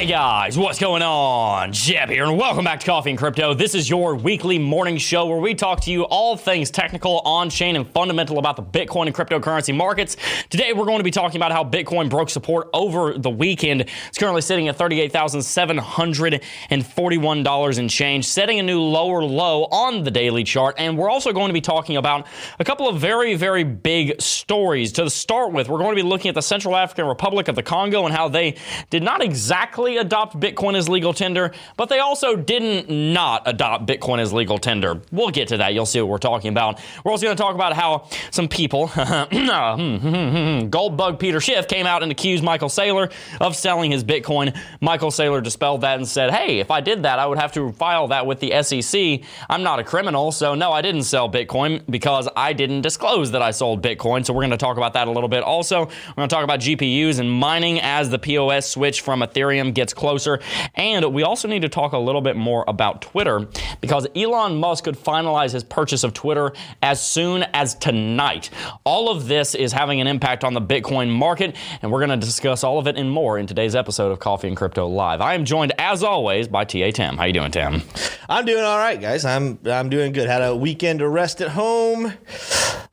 Hey guys, what's going on? Jeb here, and welcome back to Coffee and Crypto. This is your weekly morning show where we talk to you all things technical, on chain, and fundamental about the Bitcoin and cryptocurrency markets. Today, we're going to be talking about how Bitcoin broke support over the weekend. It's currently sitting at $38,741 and change, setting a new lower low on the daily chart. And we're also going to be talking about a couple of very, very big stories. To start with, we're going to be looking at the Central African Republic of the Congo and how they did not exactly adopt Bitcoin as legal tender, but they also didn't not adopt Bitcoin as legal tender. We'll get to that. You'll see what we're talking about. We're also going to talk about how some people, Goldbug Peter Schiff, came out and accused Michael Saylor of selling his Bitcoin. Michael Saylor dispelled that and said, hey, if I did that, I would have to file that with the SEC. I'm not a criminal, so no, I didn't sell Bitcoin because I didn't disclose that I sold Bitcoin. So we're going to talk about that a little bit. Also, we're going to talk about GPUs and mining as the POS switch from Ethereum gets closer. And we also need to talk a little bit more about Twitter because Elon Musk could finalize his purchase of Twitter as soon as tonight. All of this is having an impact on the Bitcoin market, and we're going to discuss all of it and more in today's episode of Coffee and Crypto Live. I am joined, as always, by TA Tim. How you doing, Tim? I'm doing all right, guys. I'm I'm doing good. Had a weekend to rest at home.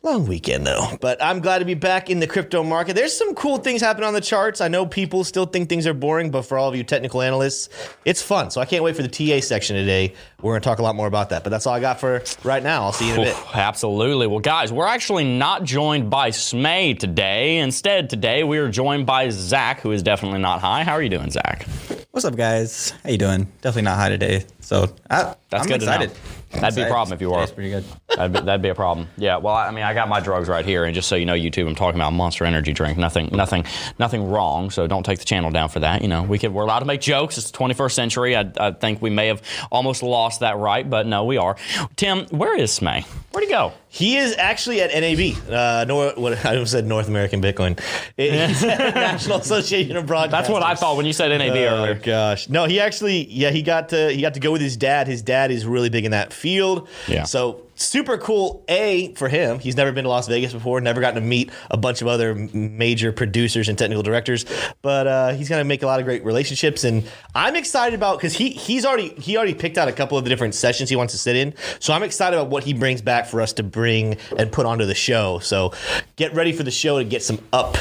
Long weekend though, but I'm glad to be back in the crypto market. There's some cool things happening on the charts. I know people still think things are boring, but for all of technical analysts, it's fun. So I can't wait for the TA section today. We're going to talk a lot more about that. But that's all I got for right now. I'll see you in a bit. Oof, absolutely. Well, guys, we're actually not joined by Smay today. Instead, today we are joined by Zach, who is definitely not high. How are you doing, Zach? What's up, guys? How you doing? Definitely not high today. So I, That's I'm good excited. I'm That'd be a problem if you were. That's pretty good. That'd be, that'd be a problem. Yeah. Well, I I mean, I got my drugs right here, and just so you know, YouTube, I'm talking about Monster Energy drink. Nothing, nothing, nothing wrong. So don't take the channel down for that. You know, we could, we're allowed to make jokes. It's the 21st century. I, I think we may have almost lost that right, but no, we are. Tim, where is Smay? Where'd he go? He is actually at NAB. Uh, Nor- what I said North American Bitcoin. It- he's at National Association of Broadcasters. That's what I thought when you said NAB Oh earlier. gosh, no, he actually, yeah, he got to he got to go with his dad. His dad is really big in that field. Yeah. So super cool. A for him, he's never been to Las Vegas before. Never gotten to meet a bunch of other major producers and technical directors. But uh, he's gonna make a lot of great relationships, and I'm excited about because he he's already he already picked out a couple of the different sessions he wants to sit in. So I'm excited about what he brings back for us to bring and put onto the show. So get ready for the show to get some up.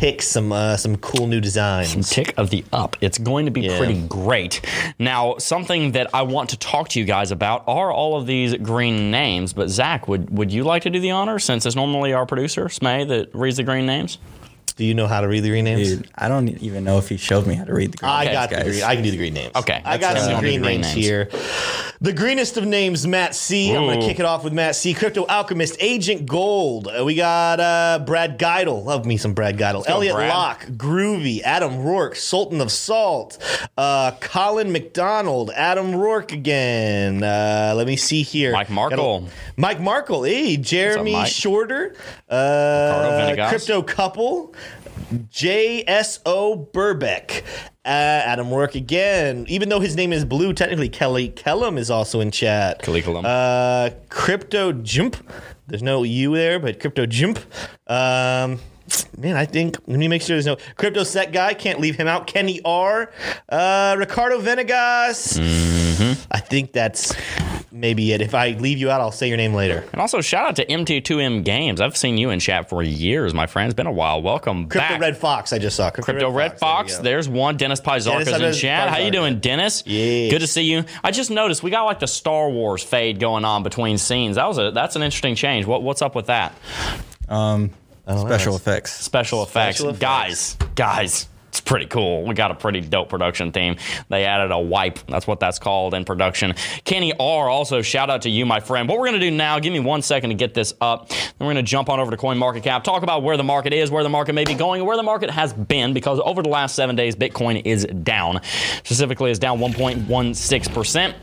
Ticks some uh, some cool new designs. tick of the up. It's going to be Yeah. pretty great. Now, something that I want to talk to you guys about are all of these green names. But Zach, would would you like to do the honor since it's normally our producer Smay that reads the green names? Do you know how to read the green names? Dude, I don't even know if he showed me how to read the green I names, got the guys. green. I can do the green names. Okay, I got that's- some green, green names, names. here. The greenest of names, Matt C. am going to kick it off with Matt C. Crypto Alchemist, Agent Gold. Uh, we got uh, Brad Geidel. Love me some Brad Geidel. go, Elliot Brad. Locke, Groovy, Adam Rourke, Sultan of Salt, uh, Colin McDonald, Adam Rourke again. Uh, let me see here. Mike Markle. Got Mike Markle. Hey, Jeremy Mike? Shorter. Uh, Crypto Couple. JSO Burbeck. Uh, Adam Rourke again. Even though his name is Blue, technically Kelly Kellum is also in chat. Kelly Kellum. Uh, Crypto Jump. There's no U there, but Crypto Jump. Um, man, I think let me make sure there's no Crypto Set Guy. Can't leave him out. Kenny R. Uh, Ricardo Venegas. I think that's maybe it. If I leave you out, I'll say your name later. And also shout out to MT2M Games. I've seen you in chat for years, my friend. It's been a while. Welcome Crypto back. Red Fox. I just saw Crypto Red Fox. There. There's one. Dennis Pizarka's in Dennis chat. How you doing, Dennis? Yes. Good to see you. I just noticed we got like the Star Wars fade going on between scenes. That was a that's an interesting change. What what's up with that? Um, special effects. Special effects. Special effects. Guys, guys. It's pretty cool. We got a pretty dope production team. They added a wipe. That's what that's called in production. Kenny R. Also, shout out to you, my friend. What we're going to do now, give me one second to get this up. Then we're going to jump on over to CoinMarketCap, talk about where the market is, where the market may be going, and where the market has been, because over the last seven days, Bitcoin is down. Specifically, is down 1.16%.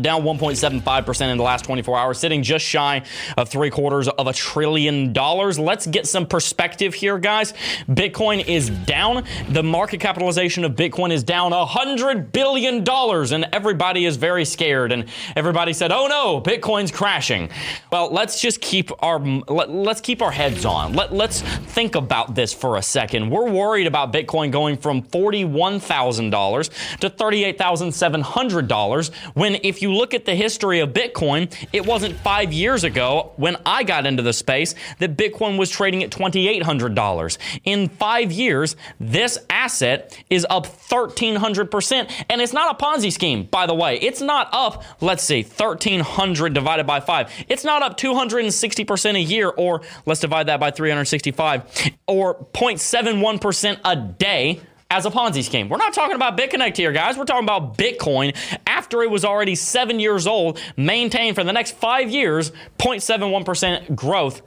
down 1.75% in the last 24 hours, sitting just shy of three quarters of a trillion dollars. Let's get some perspective here, guys. Bitcoin is down. The market capitalization of Bitcoin is down $100 billion, and everybody is very scared. And everybody said, oh no, Bitcoin's crashing. Well, let's just keep our, let, us keep our heads on. Let, let's think about this for a second. We're worried about Bitcoin going from $41,000 to $38,700 when if you look at the history of Bitcoin, it wasn't five years ago when I got into the space that Bitcoin was trading at $2,800. In five years, this asset is up 1,300%. And it's not a Ponzi scheme, by the way. It's not up, let's see, 1,300 divided by five. It's not up 260% a year, or let's divide that by 365, or 0.71% a day as a Ponzi scheme. We're not talking about BitConnect here, guys. We're talking about Bitcoin after it was already seven years old, maintained for the next five years 0.71% growth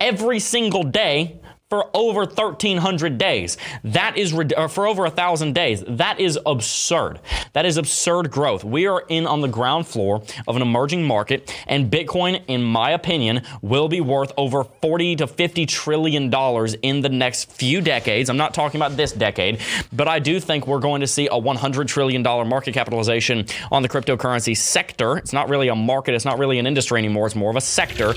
every single day for over 1,300 days. That is, or for over 1,000 days. That is absurd. That is absurd growth. We are in on the ground floor of an emerging market, and Bitcoin, in my opinion, will be worth over 40 to 50 trillion dollars in the next few decades. I'm not talking about this decade, but I do think we're going to see a 100 trillion dollar market capitalization on the cryptocurrency sector. It's not really a market, it's not really an industry anymore, it's more of a sector.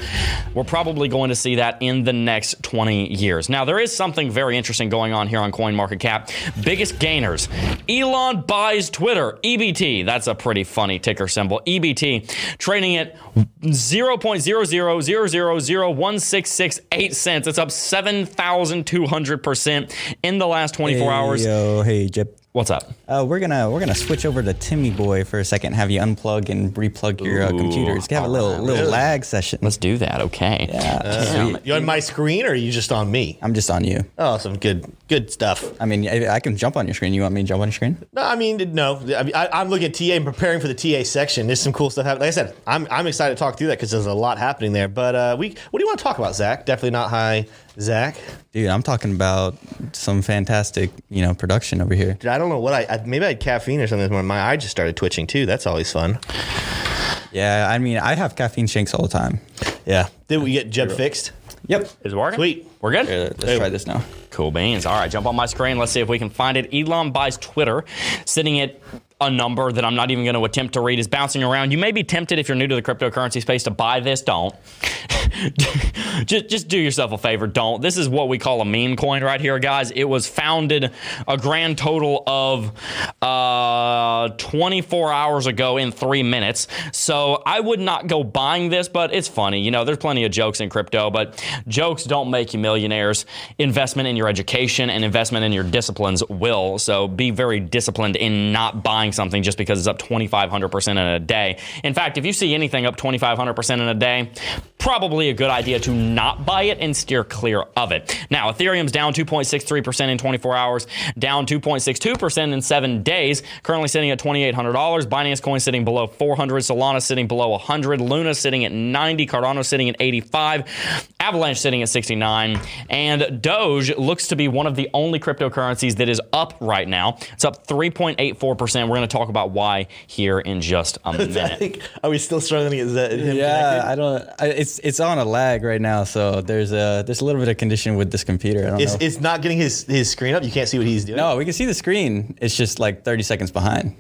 We're probably going to see that in the next 20 years. Now, there is something very interesting going on here on CoinMarketCap. Biggest gainers. Elon buys Twitter. EBT. That's a pretty funny ticker symbol. EBT trading at 0.00000166 cents. It's up 7,200% in the last 24 hey, hours. Yo, hey, Jeb. What's up? Uh, we're gonna we're gonna switch over to Timmy Boy for a second. Have you unplug and replug your uh, computers? Have a little little Really? lag session. Let's do that. Okay. Yeah. You on my screen or are you just on me? I'm just on you. Oh, some good good stuff. I mean, I, I can jump on your screen. You want me to jump on your screen? No, I mean no. I mean, I, I'm looking at TA and preparing for the TA section. There's some cool stuff happening. Like I said, I'm, I'm excited to talk through that because there's a lot happening there. But uh, we, what do you want to talk about, Zach? Definitely not high, Zach. Dude, I'm talking about some fantastic, you know, production over here. Dude, I don't know what I, I maybe I had caffeine or something. When my eye just started twitching too. That's always fun. Yeah, I mean, I have caffeine shakes all the time. Yeah. Did we get Jeb fixed? Yep. Is it working? Sweet. We're good? Here, let's try this now. Cool beans. All right, jump on my screen. Let's see if we can find it. Elon buys Twitter, sitting at a number that I'm not even going to attempt to read is bouncing around. You may be tempted if you're new to the cryptocurrency space to buy this. Don't. just, just do yourself a favor. Don't. This is what we call a meme coin right here, guys. It was founded a grand total of uh, 24 hours ago in three minutes. So I would not go buying this, but it's funny. You know, there's plenty of jokes in crypto, but jokes don't make you millionaires. Investment in your education and investment in your disciplines will. So be very disciplined in not buying something just because it's up 2,500% in a day. In fact, if you see anything up 2,500% in a day, probably a good idea to not buy it and steer clear of it. Now, Ethereum's down 2.63% in 24 hours, down 2.62% in seven days, currently sitting at $2,800. Binance Coin sitting below 400, Solana sitting below 100, Luna sitting at 90, Cardano sitting at 85, Avalanche sitting at 69, and Doge looks to be one of the only cryptocurrencies that is up right now. It's up 3.84%. We're going to talk about why here in just a minute. think. Are we still struggling to get that? him Yeah, connected? I don't. I, it's it's on a lag right now, so there's a there's a little bit of condition with this computer. I don't It's, know. it's not getting his, his screen up. You can't see what he's doing. no, we can see the screen. It's just like 30 seconds behind.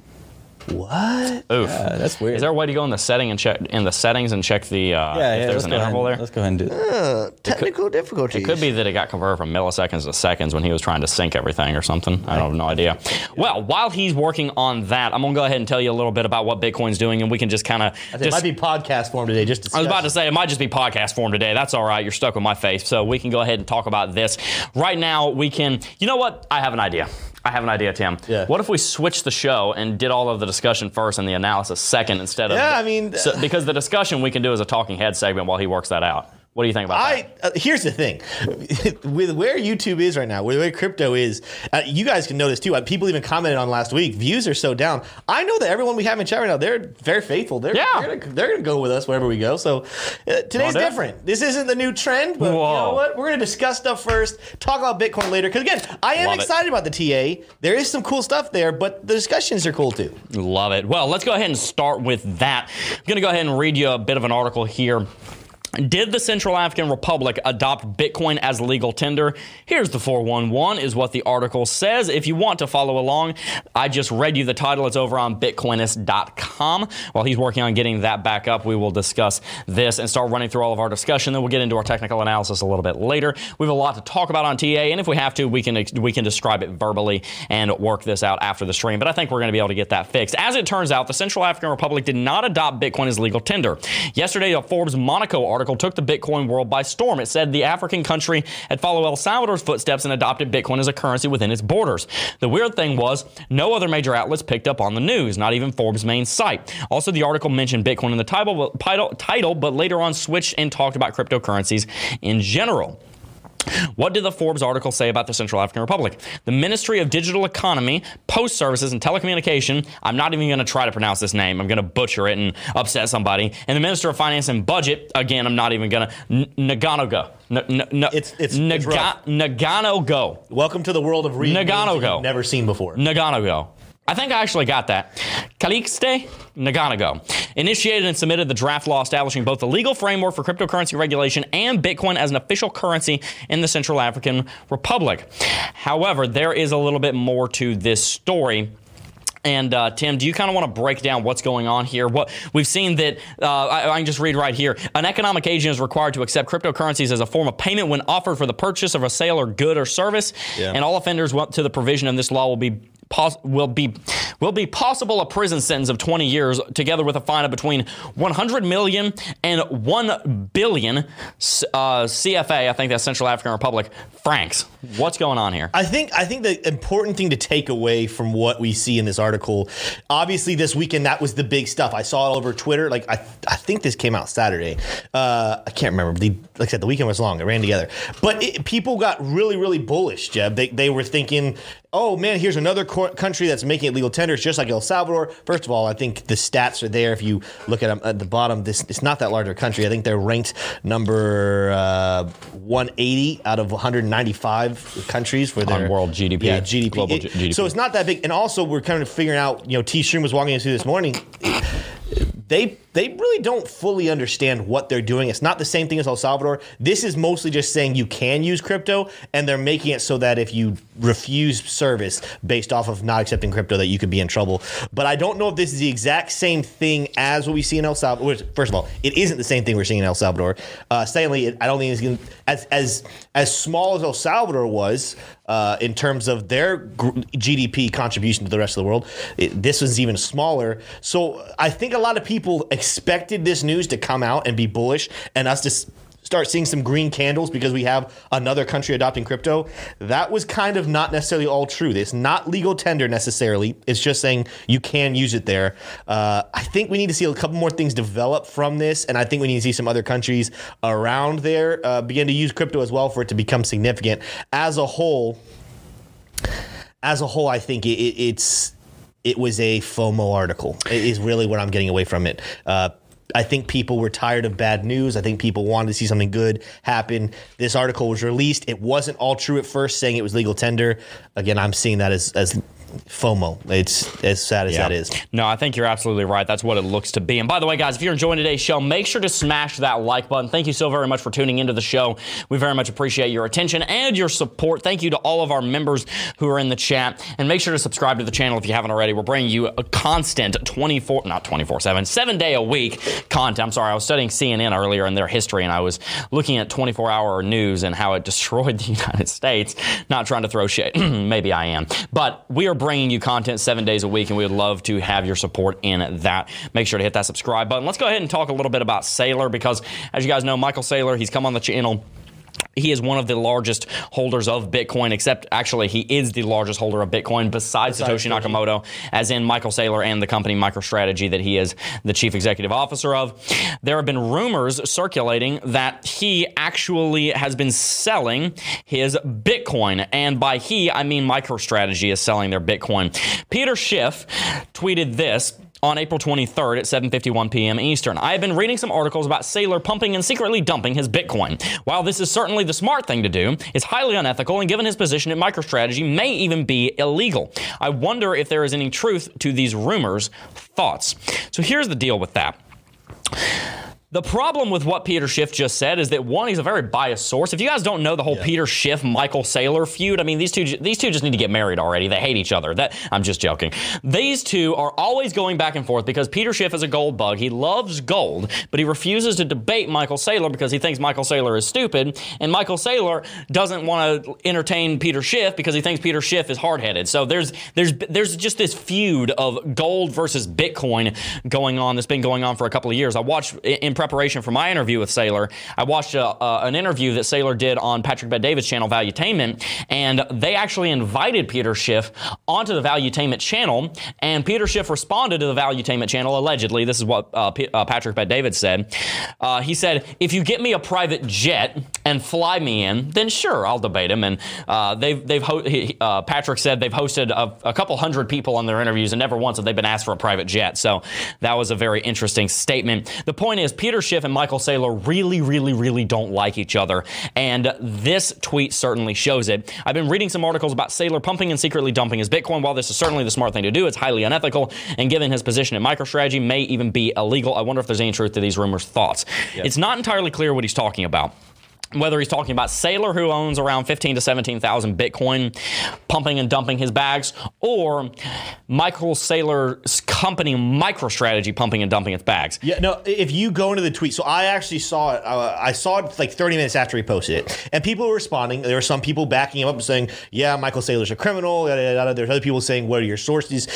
What? Oof. Uh, that's weird. Is there a way to go in the setting and check in the settings and check the uh, yeah, if yeah. there's let's an go ahead interval there? Let's go ahead and do that. Uh, technical difficulties. It could be that it got converted from milliseconds to seconds when he was trying to sync everything or something. I don't have no idea. Well, while he's working on that, I'm gonna go ahead and tell you a little bit about what Bitcoin's doing, and we can just kind of. It might be podcast form today. Just to I was about to say it might just be podcast form today. That's all right. You're stuck with my face, so we can go ahead and talk about this right now. We can. You know what? I have an idea. I have an idea, Tim. Yeah. What if we switched the show and did all of the discussion first and the analysis second instead of? Yeah, I mean- so, because the discussion we can do as a talking head segment while he works that out. What do you think about that? I uh, here's the thing, with where YouTube is right now, with where crypto is, uh, you guys can know this too. Uh, people even commented on last week. Views are so down. I know that everyone we have in chat right now, they're very faithful. They're Yeah. they're, gonna, they're gonna go with us wherever we go. So uh, today's different. This isn't the new trend, but you Whoa. know what? We're gonna discuss stuff first. Talk about Bitcoin later. Because again, I am Love it. excited about the TA. There is some cool stuff there, but the discussions are cool too. Love it. Well, let's go ahead and start with that. I'm going to go ahead and read you a bit of an article here. Did the Central African Republic adopt Bitcoin as legal tender? Here's the 411 is what the article says. If you want to follow along, I just read you the title. It's over on bitcoinist.com. While he's working on getting that back up, we will discuss this and start running through all of our discussion. Then we'll get into our technical analysis a little bit later. We have a lot to talk about on TA, and if we have to, we can we can describe it verbally and work this out after the stream. But I think we're going to be able to get that fixed. As it turns out, the Central African Republic did not adopt Bitcoin as legal tender. Yesterday, a Forbes Monaco article took the Bitcoin world by storm. It said the African country had followed El Salvador's footsteps and adopted Bitcoin as a currency within its borders. The weird thing was, no other major outlets picked up on the news, not even Forbes' main site. Also, the article mentioned Bitcoin in the title, title, title but later on switched and talked about cryptocurrencies in general. What did the Forbes article say about the Central African Republic? The Ministry of Digital Economy, Post Services, and Telecommunication. I'm not even going to try to pronounce this name. I'm going to butcher it and upset somebody. And the Minister of Finance and Budget. Again, I'm not even going to. Nagano N- n- n- It's- it's- it's Nagano Go. Welcome to the world of reading Nagano go. never seen before. Nagano Go. I think I actually got that. Calixte Nganongo initiated and submitted the draft law establishing both the legal framework for cryptocurrency regulation and Bitcoin as an official currency in the Central African Republic. However, there is a little bit more to this story. And uh, Tim, do you kind of want to break down what's going on here? What we've seen that uh, I, I can just read right here: an economic agent is required to accept cryptocurrencies as a form of payment when offered for the purchase of a sale or good or service. Yeah. And all offenders to the provision of this law will be pos- will be will be possible a prison sentence of 20 years, together with a fine of between 100 million and 1 billion uh, CFA. I think that's Central African Republic francs. What's going on here? I think I think the important thing to take away from what we see in this article, obviously this weekend that was the big stuff. I saw it over Twitter. Like I, I think this came out Saturday. Uh, I can't remember. The, like I said, the weekend was long. It ran together, but it, people got really really bullish. Jeb, they they were thinking, oh man, here's another co- country that's making it legal tenders, just like El Salvador. First of all, I think the stats are there. If you look at them at the bottom, this it's not that large a country. I think they're ranked number uh, 180 out of 195 countries for their On world GDP, Yeah, GDP. global It- G- GDP. So it's not that big. And also, we're kind of figuring out. You know, T. Stream was walking us through this morning. They they really don't fully understand what they're doing. It's not the same thing as El Salvador. This is mostly just saying you can use crypto, and they're making it so that if you refuse service based off of not accepting crypto, that you could be in trouble. But I don't know if this is the exact same thing as what we see in El Salvador. First of all, it isn't the same thing we're seeing in El Salvador. Uh, secondly, I don't think it's as as as small as El Salvador was uh, in terms of their GDP contribution to the rest of the world. It, this was even smaller. So I think a lot of people expected this news to come out and be bullish, and us to start seeing some green candles because we have another country adopting crypto. That was kind of not necessarily all true. It's not legal tender necessarily. It's just saying you can use it there. Uh, I think we need to see a couple more things develop from this, and I think we need to see some other countries around there uh, begin to use crypto as well for it to become significant. As a whole, as a whole, I think it, it, it's it was a FOMO article. Is really what I'm getting away from it. Uh, I think people were tired of bad news. I think people wanted to see something good happen. This article was released. It wasn't all true at first, saying it was legal tender. Again, I'm seeing that as as FOMO. It's as sad as that is. No, I think you're absolutely right. That's what it looks to be. And by the way, guys, if you're enjoying today's show, make sure to smash that like button. Thank you so very much for tuning into the show. We very much appreciate your attention and your support. Thank you to all of our members who are in the chat. And make sure to subscribe to the channel if you haven't already. We're bringing you a constant 24, not 24 7, seven day a week content. I'm sorry, I was studying CNN earlier in their history and I was looking at 24 hour news and how it destroyed the United States. Not trying to throw shit. Maybe I am. But we are bringing you content seven days a week, and we would love to have your support in that. Make sure to hit that subscribe button. Let's go ahead and talk a little bit about Saylor because, as you guys know, Michael Saylor, he's come on the channel he is one of the largest holders of Bitcoin, except actually he is the largest holder of Bitcoin besides, Besides Satoshi Satoshi. Nakamoto, as in Michael Saylor and the company MicroStrategy that he is the chief executive officer of. There have been rumors circulating that he actually has been selling his Bitcoin, and by he I mean MicroStrategy is selling their Bitcoin. Peter Schiff tweeted this on April 23rd at 7:51 p.m. Eastern. I have been reading some articles about Saylor pumping and secretly dumping his Bitcoin. While this is certainly the smart thing to do, it's highly unethical and given his position at MicroStrategy may even be illegal. I wonder if there is any truth to these rumors. Thoughts. So here's the deal with that. The problem with what Peter Schiff just said is that one, he's a very biased source. If you guys don't know the whole Peter Schiff Michael Saylor feud, I mean these two these two just need to get married already. They hate each other. That I'm just joking. These two are always going back and forth because Peter Schiff is a gold bug. He loves gold, but he refuses to debate Michael Saylor because he thinks Michael Saylor is stupid, and Michael Saylor doesn't want to entertain Peter Schiff because he thinks Peter Schiff is hard-headed. So there's there's there's just this feud of gold versus Bitcoin going on that's been going on for a couple of years. I watched in preparation for my interview with Saylor, I watched a, uh, an interview that Saylor did on Patrick Bet David's channel, Valuetainment, and they actually invited Peter Schiff onto the Valuetainment channel, and Peter Schiff responded to the Valuetainment channel allegedly. This is what uh, P- uh, Patrick Bet David said. Uh, he said, "If you get me a private jet and fly me in, then sure, I'll debate him." And uh, they've they've ho- he, uh, Patrick said they've hosted a, a couple hundred people on their interviews, and never once have they been asked for a private jet. So that was a very interesting statement. The point is, Peter Schiff and Michael Saylor really, really, really don't like each other, and this tweet certainly shows it. I've been reading some articles about Saylor pumping and secretly dumping his Bitcoin. While this is certainly the smart thing to do, it's highly unethical, and given his position at MicroStrategy, may even be illegal. I wonder if there's any truth to these rumors. Thoughts? It's not entirely clear what he's talking about whether he's talking about Saylor, who owns around 15 to 17,000 Bitcoin, pumping and dumping his bags, or Michael Saylor's company MicroStrategy pumping and dumping its bags. Yeah, no. If you go into the tweet, so I actually saw it. Uh, I saw it like 30 minutes after he posted it, and people were responding. There were some people backing him up and saying, "Yeah, Michael Saylor's a criminal." Yada, yada, yada. There's other people saying, "What are your sources?"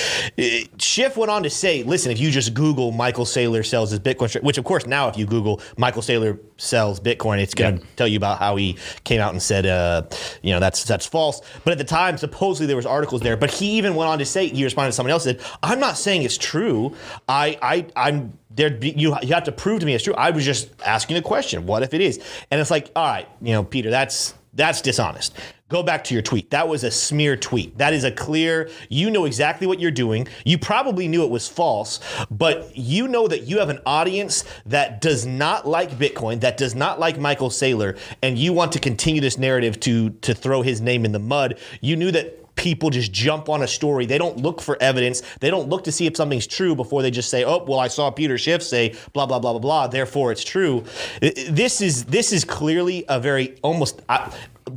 Schiff went on to say, "Listen, if you just Google Michael Saylor sells his Bitcoin, which of course now if you Google Michael Saylor sells Bitcoin, it's going to tell you about how he came out and said, uh, you know, that's that's false. But at the time, supposedly there was articles there. But he even went on to say he responded to someone else said, "I'm not saying it's true. I I I'm." There'd be, you you have to prove to me it's true. I was just asking a question. What if it is? And it's like, all right, you know, Peter, that's that's dishonest. Go back to your tweet. That was a smear tweet. That is a clear, you know exactly what you're doing. You probably knew it was false, but you know that you have an audience that does not like Bitcoin, that does not like Michael Saylor, and you want to continue this narrative to to throw his name in the mud. You knew that people just jump on a story. They don't look for evidence. They don't look to see if something's true before they just say, "Oh, well, I saw Peter Schiff say blah blah blah blah blah, therefore it's true." I- I- This is this is clearly a very almost uh,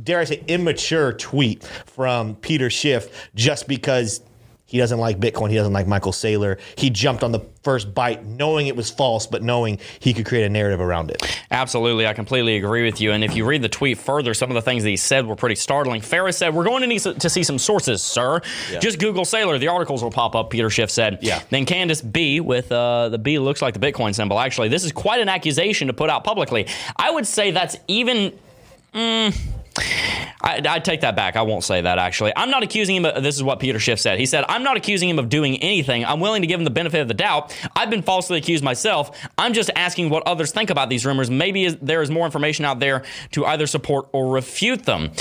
dare I say immature tweet from Peter Schiff just because he doesn't like Bitcoin, he doesn't like Michael Saylor. He jumped on the first bite knowing it was false, but knowing he could create a narrative around it. Absolutely, I completely agree with you. And if you read the tweet further, some of the things that he said were pretty startling. Ferris said, "We're going to need to see some sources, sir. Just Google Saylor. The articles will pop up." Peter Schiff said. Yeah. Then Candace B with uh, the B looks like the Bitcoin symbol. Actually, this is quite an accusation to put out publicly. I would say that's even. I, I take that back. I won't say that actually. I'm not accusing him of this is what Peter Schiff said. He said, I'm not accusing him of doing anything. I'm willing to give him the benefit of the doubt. I've been falsely accused myself. I'm just asking what others think about these rumors. Maybe there is more information out there to either support or refute them.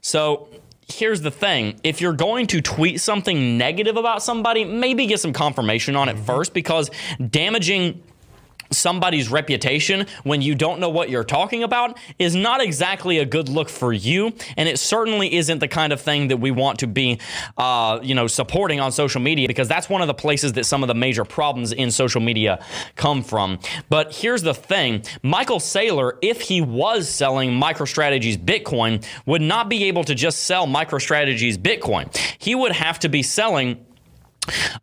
So here's the thing if you're going to tweet something negative about somebody, maybe get some confirmation on it mm-hmm. first because damaging somebody's reputation when you don't know what you're talking about is not exactly a good look for you. And it certainly isn't the kind of thing that we want to be uh, you know supporting on social media because that's one of the places that some of the major problems in social media come from. But here's the thing. Michael saylor if he was selling microstrategy's bitcoin would not be able to just sell microstrategy's bitcoin. He would have to be selling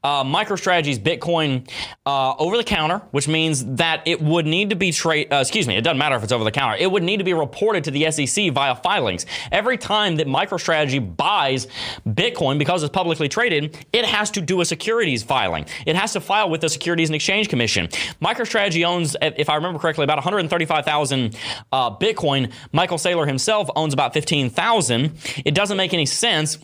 uh, MicroStrategy's Bitcoin uh, over the counter, which means that it would need to be trade. Uh, excuse me, it doesn't matter if it's over the counter. It would need to be reported to the SEC via filings. Every time that MicroStrategy buys Bitcoin because it's publicly traded, it has to do a securities filing. It has to file with the Securities and Exchange Commission. MicroStrategy owns, if I remember correctly, about 135,000 uh, Bitcoin. Michael Saylor himself owns about 15,000. It doesn't make any sense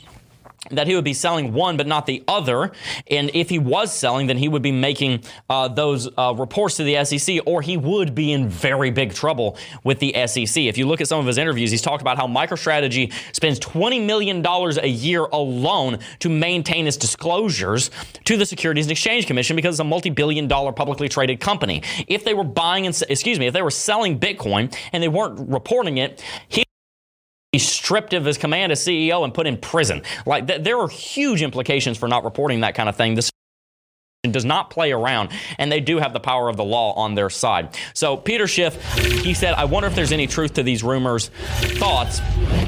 that he would be selling one but not the other. And if he was selling, then he would be making uh, those uh, reports to the SEC, or he would be in very big trouble with the SEC. If you look at some of his interviews, he's talked about how MicroStrategy spends $20 million a year alone to maintain its disclosures to the Securities and Exchange Commission because it's a multi billion dollar publicly traded company. If they were buying and, excuse me, if they were selling Bitcoin and they weren't reporting it, he stripped of his command as CEO and put in prison. Like th- there are huge implications for not reporting that kind of thing. This does not play around, and they do have the power of the law on their side. So Peter Schiff, he said, I wonder if there's any truth to these rumors. Thoughts?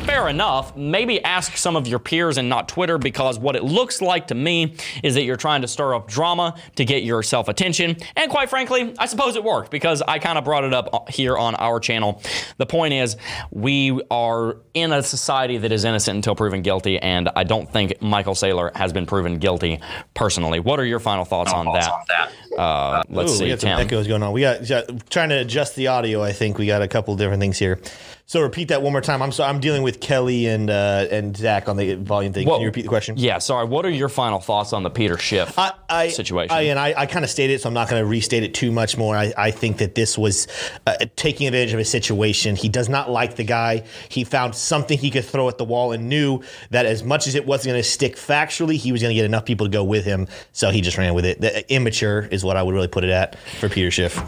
Fair enough. Maybe ask some of your peers and not Twitter, because what it looks like to me is that you're trying to stir up drama to get yourself attention. And quite frankly, I suppose it worked because I kind of brought it up uh, here on our channel. The point is, we are in a society that is innocent until proven guilty, and I don't think Michael Saylor has been proven guilty personally. What are your final thoughts? On that. Uh, let's Ooh, see, we got some Tim. echoes going on. We got trying to adjust the audio. I think we got a couple different things here. So repeat that one more time. I'm sorry. I'm dealing with Kelly and uh, and Zach on the volume thing. Well, Can you repeat the question? Yeah, sorry. What are your final thoughts on the Peter Schiff I, I, situation? I, and I, I kind of stated, it, so I'm not going to restate it too much more. I, I think that this was uh, taking advantage of a situation. He does not like the guy. He found something he could throw at the wall and knew that as much as it wasn't going to stick factually, he was going to get enough people to go with him. So he just ran with it. The, immature is what I would really put it at for Peter Schiff.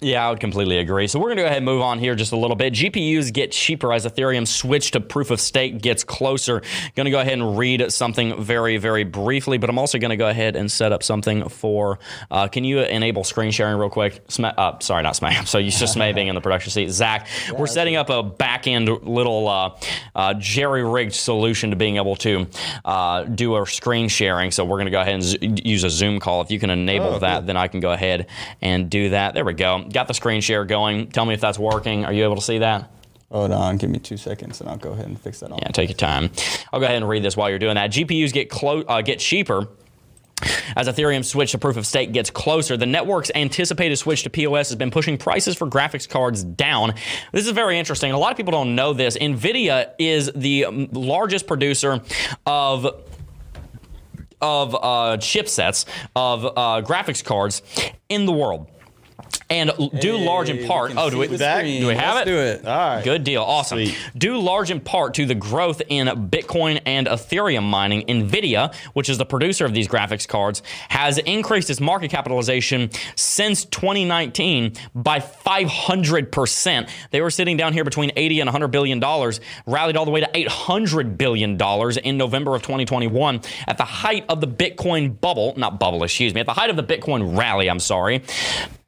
Yeah, I would completely agree. So we're going to go ahead and move on here just a little bit. GPUs get cheaper as Ethereum switch to proof of stake gets closer. Going to go ahead and read something very, very briefly, but I'm also going to go ahead and set up something for. Uh, can you enable screen sharing real quick? Sma- uh, sorry, not Smack. So you just Smay being in the production seat. Zach, we're setting up a back end little uh, uh, jerry rigged solution to being able to uh, do a screen sharing. So we're going to go ahead and z- use a Zoom call. If you can enable Oh, that, cool. then I can go ahead and do that. There we go. Got the screen share going. Tell me if that's working. Are you able to see that? Hold on, give me two seconds, and I'll go ahead and fix that. Yeah, take your time. I'll go ahead and read this while you're doing that. GPUs get clo- uh, get cheaper. As Ethereum switch to proof of stake gets closer, the network's anticipated switch to POS has been pushing prices for graphics cards down. This is very interesting. A lot of people don't know this. NVIDIA is the um, largest producer of of uh, chipsets of uh, graphics cards in the world. And due large in part, oh, do we, do we have Let's it? do it. All right. Good deal. Awesome. Sweet. Due large in part to the growth in Bitcoin and Ethereum mining, NVIDIA, which is the producer of these graphics cards, has increased its market capitalization since 2019 by 500%. They were sitting down here between 80 and 100 billion dollars, rallied all the way to 800 billion dollars in November of 2021 at the height of the Bitcoin bubble, not bubble, excuse me, at the height of the Bitcoin rally, I'm sorry.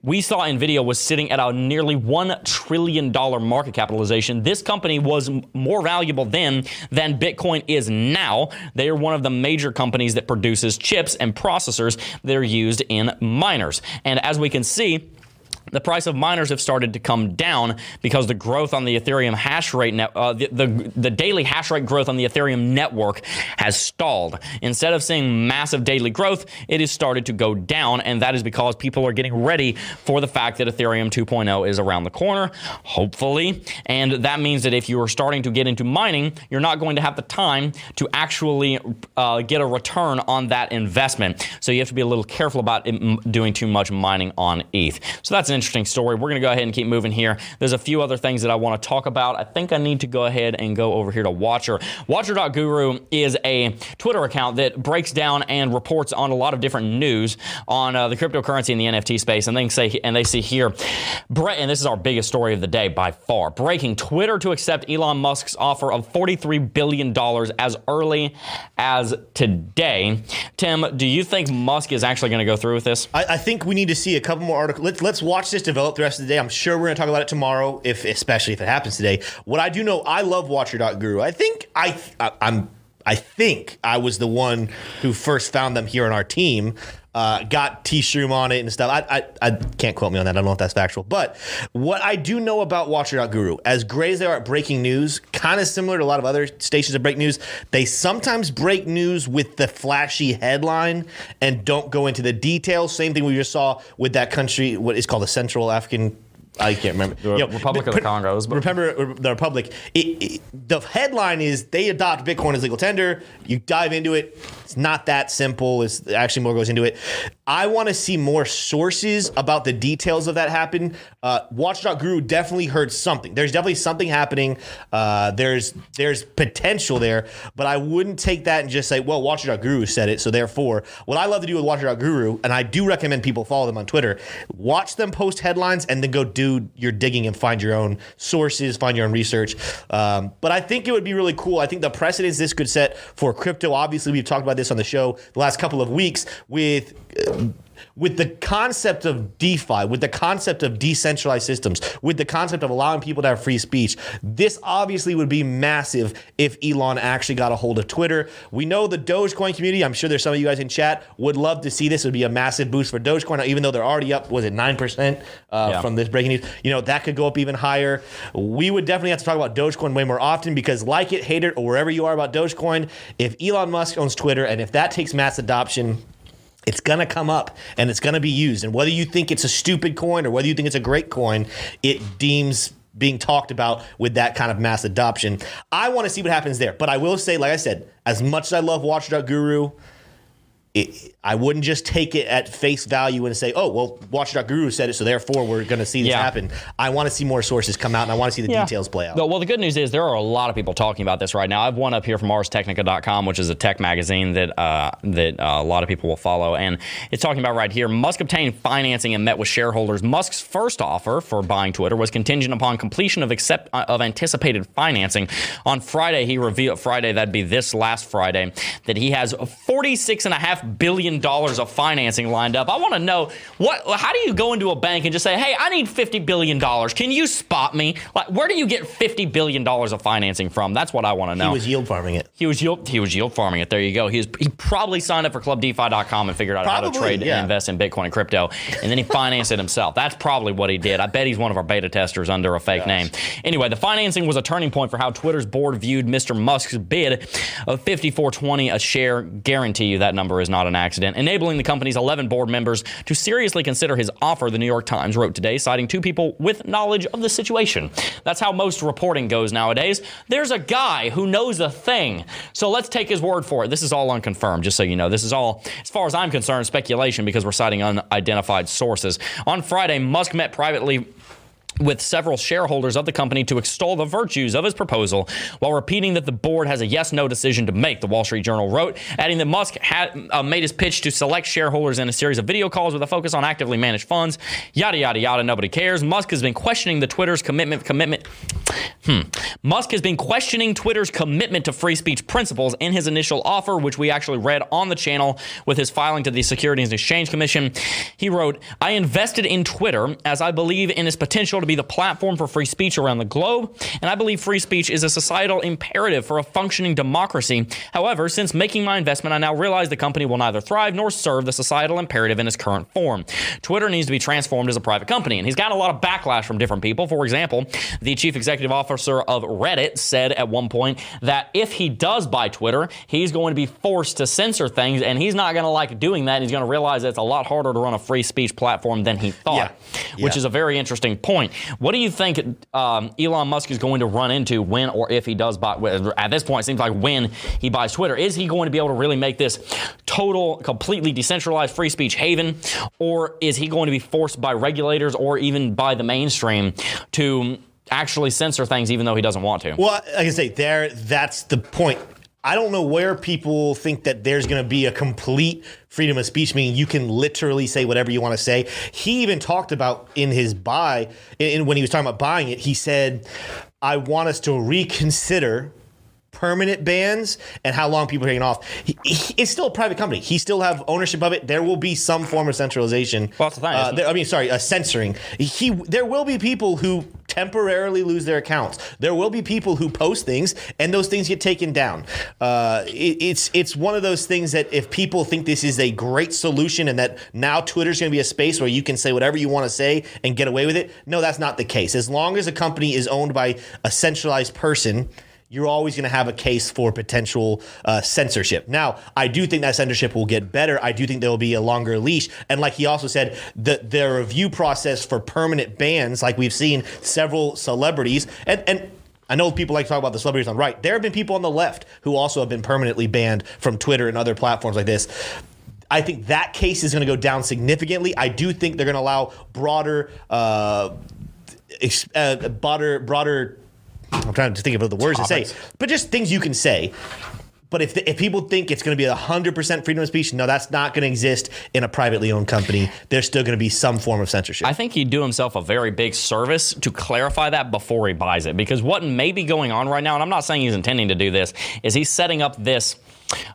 We saw Nvidia was sitting at a nearly $1 trillion market capitalization. This company was more valuable then than Bitcoin is now. They are one of the major companies that produces chips and processors that are used in miners. And as we can see, the price of miners have started to come down because the growth on the Ethereum hash rate, uh, the, the the daily hash rate growth on the Ethereum network has stalled. Instead of seeing massive daily growth, it has started to go down, and that is because people are getting ready for the fact that Ethereum 2.0 is around the corner, hopefully, and that means that if you are starting to get into mining, you're not going to have the time to actually uh, get a return on that investment. So you have to be a little careful about doing too much mining on ETH. So that's an interesting story. We're going to go ahead and keep moving here. There's a few other things that I want to talk about. I think I need to go ahead and go over here to Watcher. Watcher.guru is a Twitter account that breaks down and reports on a lot of different news on uh, the cryptocurrency and the NFT space. And they say, and they see here, and this is our biggest story of the day by far. Breaking Twitter to accept Elon Musk's offer of $43 billion as early as today. Tim, do you think Musk is actually going to go through with this? I, I think we need to see a couple more articles. Let's let's watch this develop the rest of the day. I'm sure we're going to talk about it tomorrow, if especially if it happens today. What I do know, I love Watcher.guru. I think I, I I'm. I think I was the one who first found them here on our team. Uh, got T Shroom on it and stuff. I, I, I can't quote me on that. I don't know if that's factual. But what I do know about Watcher.guru, as great as they are at breaking news, kind of similar to a lot of other stations that break news, they sometimes break news with the flashy headline and don't go into the details. Same thing we just saw with that country, what is called the Central African I can't remember. The Republic of the Congos, but- Remember the Republic. It, it, the headline is they adopt Bitcoin as legal tender. You dive into it. It's not that simple. It's actually more goes into it. I want to see more sources about the details of that happen. Uh, Watch.guru definitely heard something. There's definitely something happening. Uh, there's there's potential there, but I wouldn't take that and just say, well, Watch.guru said it, so therefore, what I love to do with Watch.guru, and I do recommend people follow them on Twitter, watch them post headlines and then go do your digging and find your own sources, find your own research. Um, but I think it would be really cool. I think the precedence this could set for crypto. Obviously, we've talked about this on the show the last couple of weeks with. Uh, with the concept of DeFi, with the concept of decentralized systems, with the concept of allowing people to have free speech, this obviously would be massive if Elon actually got a hold of Twitter. We know the Dogecoin community, I'm sure there's some of you guys in chat, would love to see this. It would be a massive boost for Dogecoin, even though they're already up, was it 9% uh, Yeah. from this breaking news? You know, that could go up even higher. We would definitely have to talk about Dogecoin way more often because, like it, hate it, or wherever you are about Dogecoin, if Elon Musk owns Twitter and if that takes mass adoption, it's going to come up and it's going to be used. And whether you think it's a stupid coin or whether you think it's a great coin, it deems being talked about with that kind of mass adoption. I want to see what happens there. But I will say, like I said, as much as I love Watch.guru, it, I wouldn't just take it at face value and say, oh, well, Watchdog Guru said it, so therefore we're going to see this Yeah. happen. I want to see more sources come out and I want to see the Yeah. details play out. Well, the good news is there are a lot of people talking about this right now. I have one up here from ArsTechnica.com, which is a tech magazine that uh, that uh, a lot of people will follow, and it's talking about right here. Musk obtained financing and met with shareholders. Musk's first offer for buying Twitter was contingent upon completion of accept uh, of anticipated financing. On Friday, he revealed Friday that'd be this last Friday that he has 46 and a half billion dollars of financing lined up. I want to know what how do you go into a bank and just say, "Hey, I need 50 billion dollars. Can you spot me?" Like where do you get 50 billion dollars of financing from? That's what I want to know. he was yield farming it. He was yield. He was yield farming it. There you go. He was, he probably signed up for ClubDeFi.com and figured out how to trade yeah. and invest in Bitcoin and crypto, and then he financed it himself. That's probably what he did. I bet he's one of our beta testers under a fake name. Anyway, the financing was a turning point for how Twitter's board viewed Mr. Musk's bid of 54.20 a share. Guarantee you that number is not an accident, enabling the company's 11 board members to seriously consider his offer. The New York Times wrote today, citing two people with knowledge of the situation. That's how most reporting goes nowadays. There's a guy who knows a thing. So let's take his word for it. This is all unconfirmed, just so you know. This is all, as far as I'm concerned, speculation because we're citing unidentified sources. On Friday, Musk met privately with several shareholders of the company to extol the virtues of his proposal while repeating that the board has a yes no decision to make, the Wall Street Journal wrote, adding that Musk had uh, made his pitch to select shareholders in a series of video calls with a focus on actively managed funds. Yada, yada, yada. Nobody cares. Musk has been questioning the Twitter's commitment, commitment. Hmm. Musk has been questioning Twitter's commitment to free speech principles in his initial offer, which we actually read on the channel with his filing to the Securities and Exchange Commission. He wrote, I invested in Twitter as I believe in its potential to be the platform for free speech around the globe, and I believe free speech is a societal imperative for a functioning democracy. However, since making my investment, I now realize the company will neither thrive nor serve the societal imperative in its current form. Twitter needs to be transformed as a private company, and he's got a lot of backlash from different people. For example, the chief executive officer of Reddit said at one point that if he does buy Twitter, he's going to be forced to censor things, and he's not going to like doing that. He's going to realize that it's a lot harder to run a free speech platform than he thought, Yeah. which Yeah. is a very interesting point. What do you think um, Elon Musk is going to run into when or if he does buy? At this point, it seems like when he buys Twitter, is he going to be able to really make this total, completely decentralized free speech haven, or is he going to be forced by regulators or even by the mainstream to actually censor things, even though he doesn't want to? Well, like I say, there. That's the point. I don't know where people think that there's going to be a complete freedom of speech, meaning you can literally say whatever you want to say. He even talked about in his buy, in, when he was talking about buying it, he said, "I want us to reconsider." Permanent bans and how long people are taking off. He, he- it's still a private company. He still have ownership of it. There will be some form of centralization. Well, that's the thing, Uh, there- I mean, sorry, uh, censoring. He there will be people who temporarily lose their accounts. There will be people who post things and those things get taken down. Uh, it, it's it's one of those things that if people think this is a great solution and that now Twitter's going to be a space where you can say whatever you want to say and get away with it, no, that's not the case. As long as a company is owned by a centralized person you're always going to have a case for potential uh, censorship. Now, I do think that censorship will get better. I do think there will be a longer leash. And like he also said, the, the review process for permanent bans, like we've seen several celebrities, and, and I know people like to talk about the celebrities on the right. There have been people on the left who also have been permanently banned from Twitter and other platforms like this. I think that case is going to go down significantly. I do think they're going to allow broader, uh, uh, broader, broader I'm trying to think of the words Topics. to say, but just things you can say. But if, the, if people think it's going to be 100% freedom of speech, no, that's not going to exist in a privately owned company. There's still going to be some form of censorship. I think he'd do himself a very big service to clarify that before he buys it. Because what may be going on right now, and I'm not saying he's intending to do this, is he's setting up this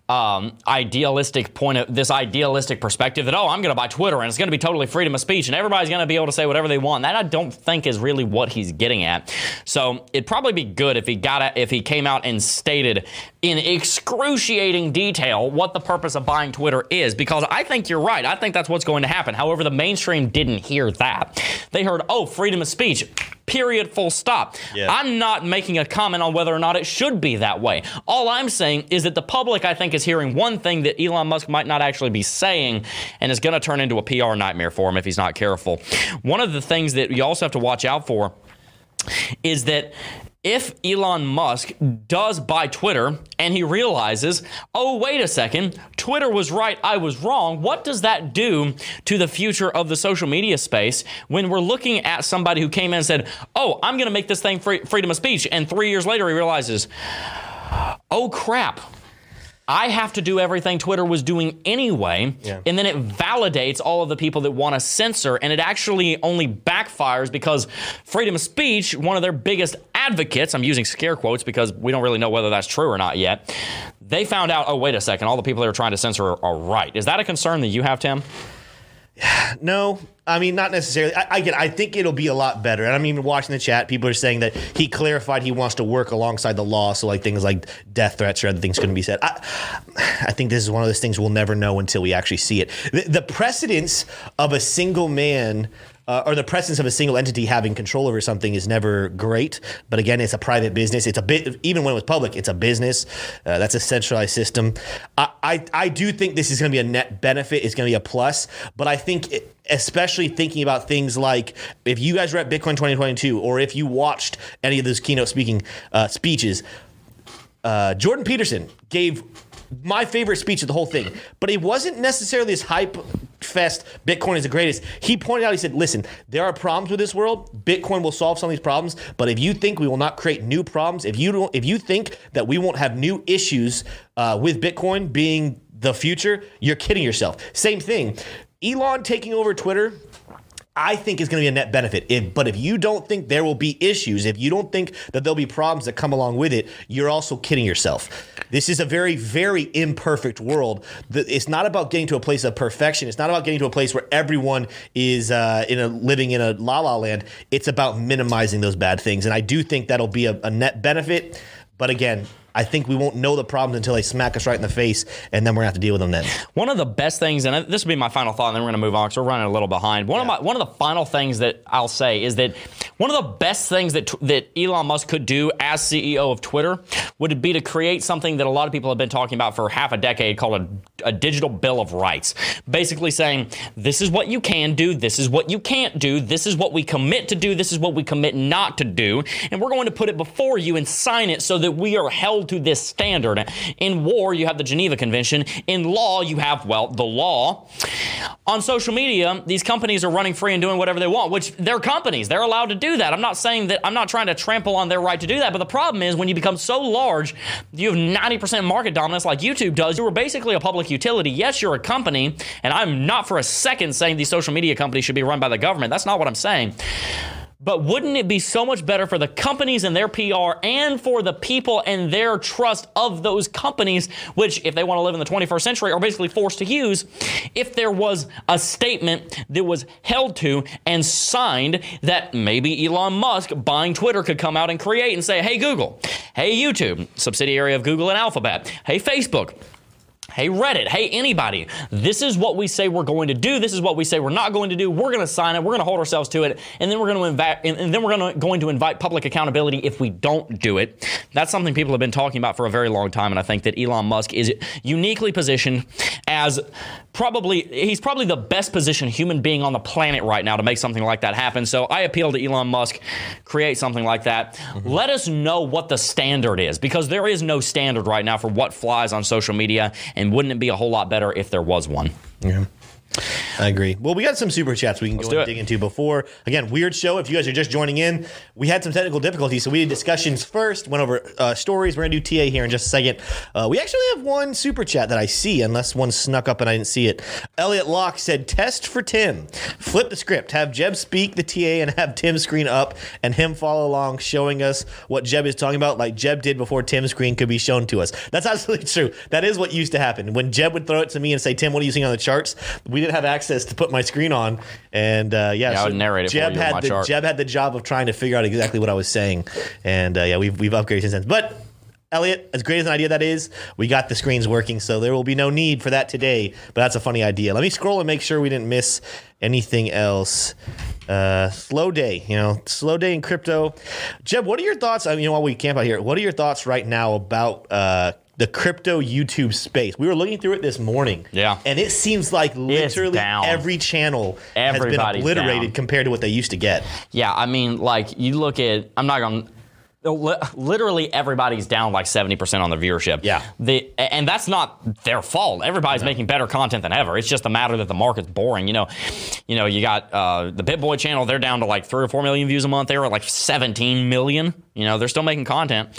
um, idealistic point of this idealistic perspective that oh I'm going to buy Twitter and it's going to be totally freedom of speech and everybody's going to be able to say whatever they want. That I don't think is really what he's getting at. So it'd probably be good if he got it, if he came out and stated in excruciating detail what the purpose of buying Twitter is because I think you're right. I think that's what's going to happen. However, the mainstream didn't hear that. They heard oh freedom of speech period, full stop. Yeah. I'm not making a comment on whether or not it should be that way. All I'm saying is that the public, I think, is hearing one thing that Elon Musk might not actually be saying, and is going to turn into a PR nightmare for him if he's not careful. One of the things that you also have to watch out for is that if Elon Musk does buy Twitter and he realizes, oh, wait a second, Twitter was right, I was wrong, what does that do to the future of the social media space when we're looking at somebody who came in and said, oh, I'm going to make this thing free- freedom of speech, and three years later he realizes, oh, crap. I have to do everything Twitter was doing anyway, yeah. and then it validates all of the people that want to censor, and it actually only backfires because freedom of speech, one of their biggest advocates, I'm using scare quotes because we don't really know whether that's true or not yet, they found out, oh, wait a second, all the people they were trying to censor are, are right. Is that a concern that you have, Tim? No, I mean not necessarily. I, I, I think it'll be a lot better. And I'm even watching the chat. People are saying that he clarified he wants to work alongside the law, so like things like death threats or other things couldn't be said. I, I think this is one of those things we'll never know until we actually see it. The, the precedence of a single man uh, or the presence of a single entity having control over something is never great. But again, it's a private business. It's a bit, even when it was public, it's a business. Uh, that's a centralized system. I, I, I do think this is going to be a net benefit. It's going to be a plus. But I think, it, especially thinking about things like if you guys were at Bitcoin 2022 or if you watched any of those keynote speaking uh, speeches, uh, Jordan Peterson gave my favorite speech of the whole thing. But it wasn't necessarily this hype fest, Bitcoin is the greatest. He pointed out, he said, listen, there are problems with this world. Bitcoin will solve some of these problems. But if you think we will not create new problems, if you don't, if you think that we won't have new issues uh, with Bitcoin being the future, you're kidding yourself. Same thing. Elon taking over Twitter I think is going to be a net benefit. If, but if you don't think there will be issues, if you don't think that there'll be problems that come along with it, you're also kidding yourself. This is a very, very imperfect world. It's not about getting to a place of perfection. It's not about getting to a place where everyone is uh, in a living in a la la land. It's about minimizing those bad things, and I do think that'll be a, a net benefit. But again, I think we won't know the problems until they smack us right in the face, and then we're gonna have to deal with them then. One of the best things, and this will be my final thought, and then we're gonna move on because we're running a little behind. One yeah. of my one of the final things that I'll say is that one of the best things that that Elon Musk could do as CEO of Twitter would be to create something that a lot of people have been talking about for half a decade called a, a digital bill of rights. Basically saying this is what you can do, this is what you can't do, this is what we commit to do, this is what we commit not to do, and we're going to put it before you and sign it so that we are held held to this standard. In war, you have the Geneva Convention. In law, you have, well, the law. On social media, these companies are running free and doing whatever they want, which they're companies. They're allowed to do that. I'm not saying that, I'm not trying to trample on their right to do that, but the problem is when you become so large, you have 90% market dominance like YouTube does, you are basically a public utility. Yes, you're a company, and I'm not for a second saying these social media companies should be run by the government. That's not what I'm saying. But wouldn't it be so much better for the companies and their PR and for the people and their trust of those companies, which, if they want to live in the 21st century, are basically forced to use, if there was a statement that was held to and signed that maybe Elon Musk buying Twitter could come out and create and say, hey, Google, hey, YouTube, subsidiary of Google and Alphabet, hey, Facebook, Hey, Reddit, hey, anybody, this is what we say we're going to do. This is what we say we're not going to do. We're going to sign it. We're going to hold ourselves to it. And then we're going to invite, and then we're going to, going to invite public accountability if we don't do it. That's something people have been talking about for a very long time. And I think that Elon Musk is uniquely positioned as probably, he's probably the best positioned human being on the planet right now to make something like that happen. So I appeal to Elon Musk, create something like that. Mm-hmm. Let us know what the standard is because there is no standard right now for what flies on social media. And wouldn't it be a whole lot better if there was one? Yeah. I agree. Well, we got some super chats we can Let's go and dig into before. Again, weird show. If you guys are just joining in, we had some technical difficulties, so we did discussions first, went over uh, stories. We're going to do TA here in just a second. Uh, we actually have one super chat that I see, unless one snuck up and I didn't see it. Elliot Locke said, Test for Tim. Flip the script. Have Jeb speak the TA and have Tim screen up and him follow along, showing us what Jeb is talking about, like Jeb did before Tim's screen could be shown to us. That's absolutely true. That is what used to happen. When Jeb would throw it to me and say, Tim, what are you seeing on the charts? We didn't have access to put my screen on, and uh, yeah, yeah so I would narrate it Jeb had the chart. Jeb had the job of trying to figure out exactly what I was saying, and uh, yeah, we've we've upgraded since then. But Elliot, as great as an idea that is, we got the screens working, so there will be no need for that today. But that's a funny idea. Let me scroll and make sure we didn't miss anything else. Uh, slow day, you know, slow day in crypto. Jeb, what are your thoughts? I mean, you know, while we camp out here, what are your thoughts right now about uh, the crypto YouTube space. We were looking through it this morning. Yeah. And it seems like literally every channel Everybody's has been obliterated down. compared to what they used to get. Yeah, I mean, like you look at, I'm not going to literally everybody's down like 70% on the viewership. Yeah. The, and that's not their fault. Everybody's no. making better content than ever. It's just a matter that the market's boring. You know, you know, you got uh, the BitBoy channel, they're down to like three or four million views a month. They were at like 17 million. You know, they're still making content.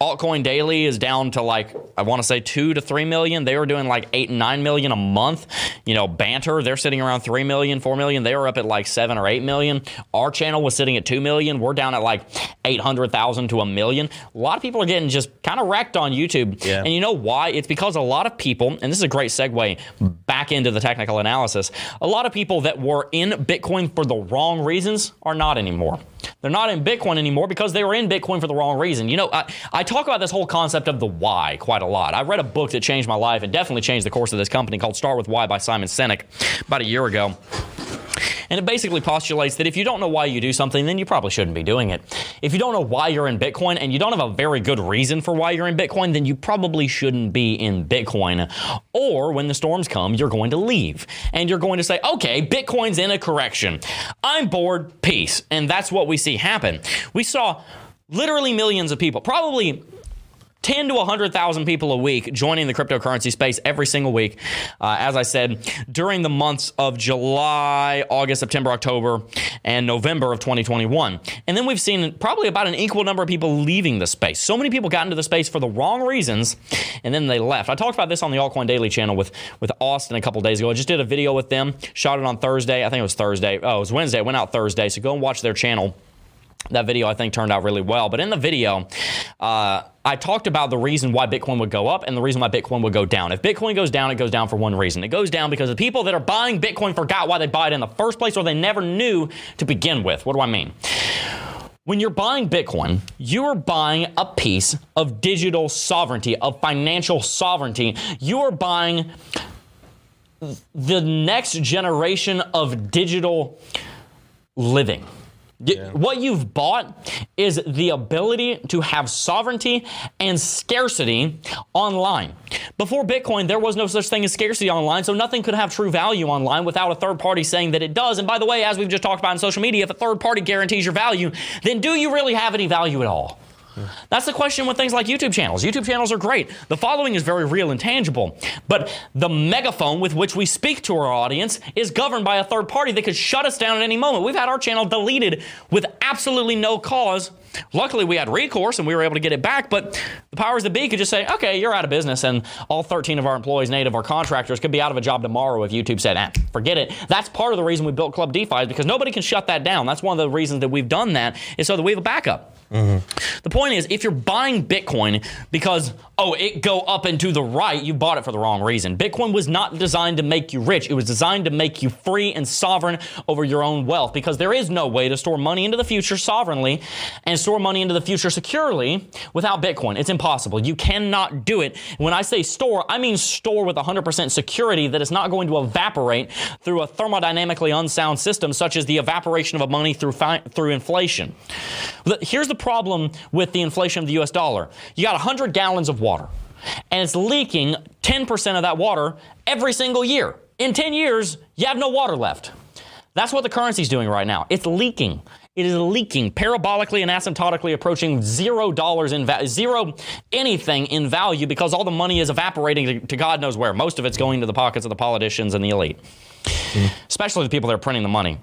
Altcoin Daily is down to like, I want to say two to three million. They were doing like eight and nine million a month. You know, Banter, they're sitting around three million, four million. They were up at like seven or eight million. Our channel was sitting at two million. We're down at like 800,000 to a million. A lot of people are getting just kind of wrecked on YouTube. Yeah. And you know why? It's because a lot of people, and this is a great segue back into the technical analysis, a lot of people that were in Bitcoin for the wrong reasons are not anymore. They're not in Bitcoin anymore because they were in Bitcoin for the wrong reason. You know, I, I talk about this whole concept of the why quite a lot. I read a book that changed my life and definitely changed the course of this company called Start with Why by Simon Sinek about a year ago. And it basically postulates that if you don't know why you do something, then you probably shouldn't be doing it. If you don't know why you're in Bitcoin and you don't have a very good reason for why you're in Bitcoin, then you probably shouldn't be in Bitcoin. Or when the storms come, you're going to leave and you're going to say, okay, Bitcoin's in a correction. I'm bored, peace. And that's what we see happen. We saw literally millions of people, probably 10 to 100,000 people a week joining the cryptocurrency space every single week. Uh, as I said, during the months of July, August, September, October, and November of 2021. And then we've seen probably about an equal number of people leaving the space. So many people got into the space for the wrong reasons, and then they left. I talked about this on the Altcoin Daily channel with, with Austin a couple days ago. I just did a video with them, shot it on Thursday. I think it was Thursday. Oh, it was Wednesday. It went out Thursday. So go and watch their channel that video I think turned out really well. But in the video, uh, I talked about the reason why Bitcoin would go up and the reason why Bitcoin would go down. If Bitcoin goes down, it goes down for one reason. It goes down because the people that are buying Bitcoin forgot why they buy it in the first place or they never knew to begin with. What do I mean? When you're buying Bitcoin, you are buying a piece of digital sovereignty, of financial sovereignty. You are buying the next generation of digital living. Yeah. What you've bought is the ability to have sovereignty and scarcity online. Before Bitcoin, there was no such thing as scarcity online, so nothing could have true value online without a third party saying that it does. And by the way, as we've just talked about in social media, if a third party guarantees your value, then do you really have any value at all? That's the question with things like YouTube channels. YouTube channels are great. The following is very real and tangible, but the megaphone with which we speak to our audience is governed by a third party that could shut us down at any moment. We've had our channel deleted with absolutely no cause. Luckily, we had recourse and we were able to get it back, but the powers that be could just say, okay, you're out of business, and all 13 of our employees, native our contractors, could be out of a job tomorrow if YouTube said, ah, forget it. That's part of the reason we built Club DeFi is because nobody can shut that down. That's one of the reasons that we've done that is so that we have a backup. The point is, if you're buying Bitcoin because, oh, it go up and to the right, you bought it for the wrong reason. Bitcoin was not designed to make you rich. It was designed to make you free and sovereign over your own wealth because there is no way to store money into the future sovereignly and store money into the future securely without Bitcoin. It's impossible. You cannot do it. When I say store, I mean store with 100% security that is not going to evaporate through a thermodynamically unsound system such as the evaporation of money through fi- through inflation. Here's the problem with the inflation of the US dollar. You got 100 gallons of water and it's leaking 10% of that water every single year. In 10 years, you have no water left. That's what the currency is doing right now. It's leaking. It is leaking parabolically and asymptotically approaching zero dollars in value, zero anything in value because all the money is evaporating to, to, God knows where. Most of it's going to the pockets of the politicians and the elite, mm. especially the people that are printing the money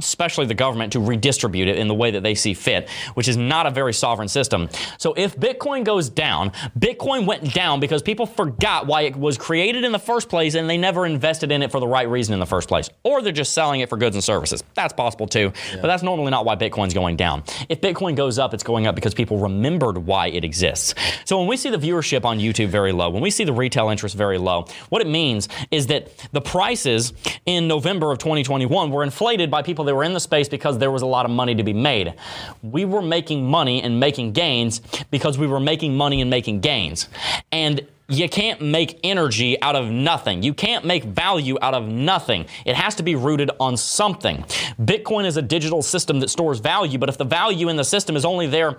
especially the government, to redistribute it in the way that they see fit, which is not a very sovereign system. So if Bitcoin goes down, Bitcoin went down because people forgot why it was created in the first place and they never invested in it for the right reason in the first place. Or they're just selling it for goods and services. That's possible too, yeah. but that's normally not why Bitcoin's going down. If Bitcoin goes up, it's going up because people remembered why it exists. So when we see the viewership on YouTube very low, when we see the retail interest very low, what it means is that the prices in November of 2021 were inflated by people that were in the space because there was a lot of money to be made. We were making money and making gains because we were making money and making gains. And you can't make energy out of nothing. You can't make value out of nothing. It has to be rooted on something. Bitcoin is a digital system that stores value, but if the value in the system is only there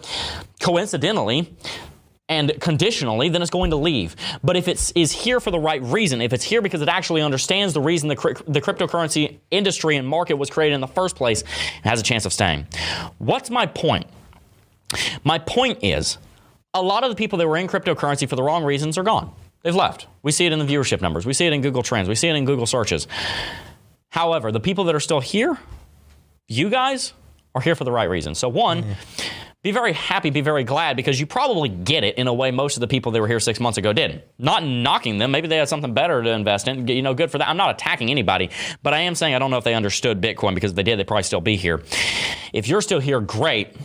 coincidentally, and conditionally, then it's going to leave. But if it is here for the right reason, if it's here because it actually understands the reason the, the cryptocurrency industry and market was created in the first place, it has a chance of staying. What's my point? My point is a lot of the people that were in cryptocurrency for the wrong reasons are gone. They've left. We see it in the viewership numbers. We see it in Google Trends. We see it in Google searches. However, the people that are still here, you guys, are here for the right reason. So, one, mm-hmm be very happy, be very glad because you probably get it in a way most of the people that were here six months ago did. Not Not knocking them. Maybe they had something better to invest in. You know, good for that. I'm not attacking anybody, but I am saying I don't know if they understood Bitcoin because if they did, they'd probably still be here. If you're still here, great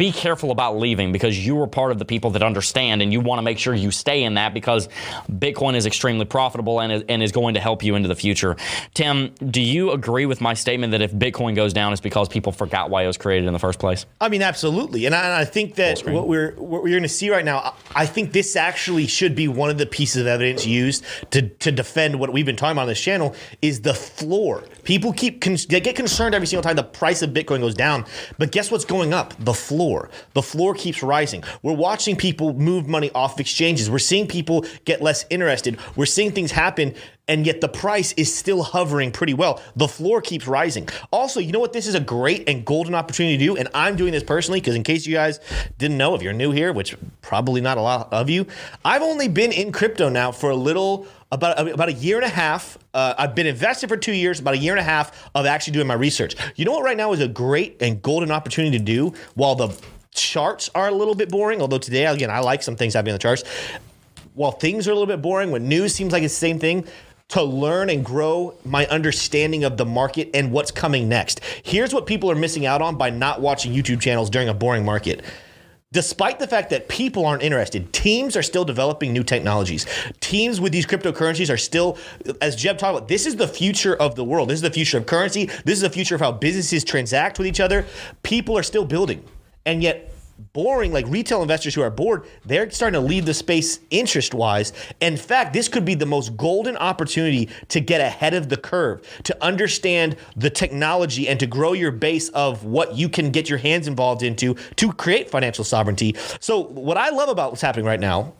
be careful about leaving because you are part of the people that understand and you want to make sure you stay in that because Bitcoin is extremely profitable and is, and is going to help you into the future. Tim, do you agree with my statement that if Bitcoin goes down, it's because people forgot why it was created in the first place? I mean, absolutely. And I, and I think that what we're, what we're going to see right now, I think this actually should be one of the pieces of evidence used to, to defend what we've been talking about on this channel is the floor. People keep, they get concerned every single time the price of Bitcoin goes down. But guess what's going up? The floor floor. The floor keeps rising. We're watching people move money off exchanges. We're seeing people get less interested. We're seeing things happen and yet the price is still hovering pretty well. The floor keeps rising. Also, you know what? This is a great and golden opportunity to do, and I'm doing this personally because, in case you guys didn't know, if you're new here, which probably not a lot of you, I've only been in crypto now for a little about about a year and a half. Uh, I've been invested for two years, about a year and a half of actually doing my research. You know what? Right now is a great and golden opportunity to do while the charts are a little bit boring. Although today, again, I like some things happening in the charts. While things are a little bit boring, when news seems like it's the same thing, to learn and grow my understanding of the market and what's coming next. Here's what people are missing out on by not watching YouTube channels during a boring market. Despite the fact that people aren't interested, teams are still developing new technologies. Teams with these cryptocurrencies are still, as Jeb talked about, this is the future of the world. This is the future of currency. This is the future of how businesses transact with each other. People are still building. And yet, boring, like retail investors who are bored, they're starting to leave the space interest wise. In fact, this could be the most golden opportunity to get ahead of the curve, to understand the technology and to grow your base of what you can get your hands involved into to create financial sovereignty. So, what I love about what's happening right now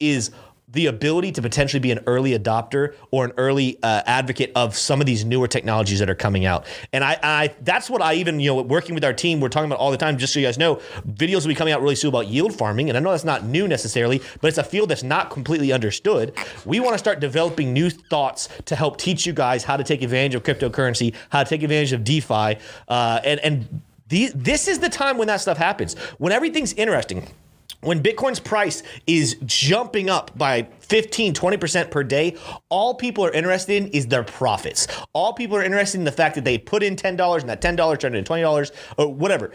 is the ability to potentially be an early adopter or an early uh, advocate of some of these newer technologies that are coming out. And I, I, that's what I even, you know, working with our team, we're talking about all the time, just so you guys know, videos will be coming out really soon about yield farming. And I know that's not new necessarily, but it's a field that's not completely understood. We want to start developing new thoughts to help teach you guys how to take advantage of cryptocurrency, how to take advantage of DeFi, uh, and, and this is the time when that stuff happens, when everything's interesting when Bitcoin's price is jumping up by 15, 20% per day, all people are interested in is their profits. All people are interested in the fact that they put in $10 and that $10 turned into $20 or whatever.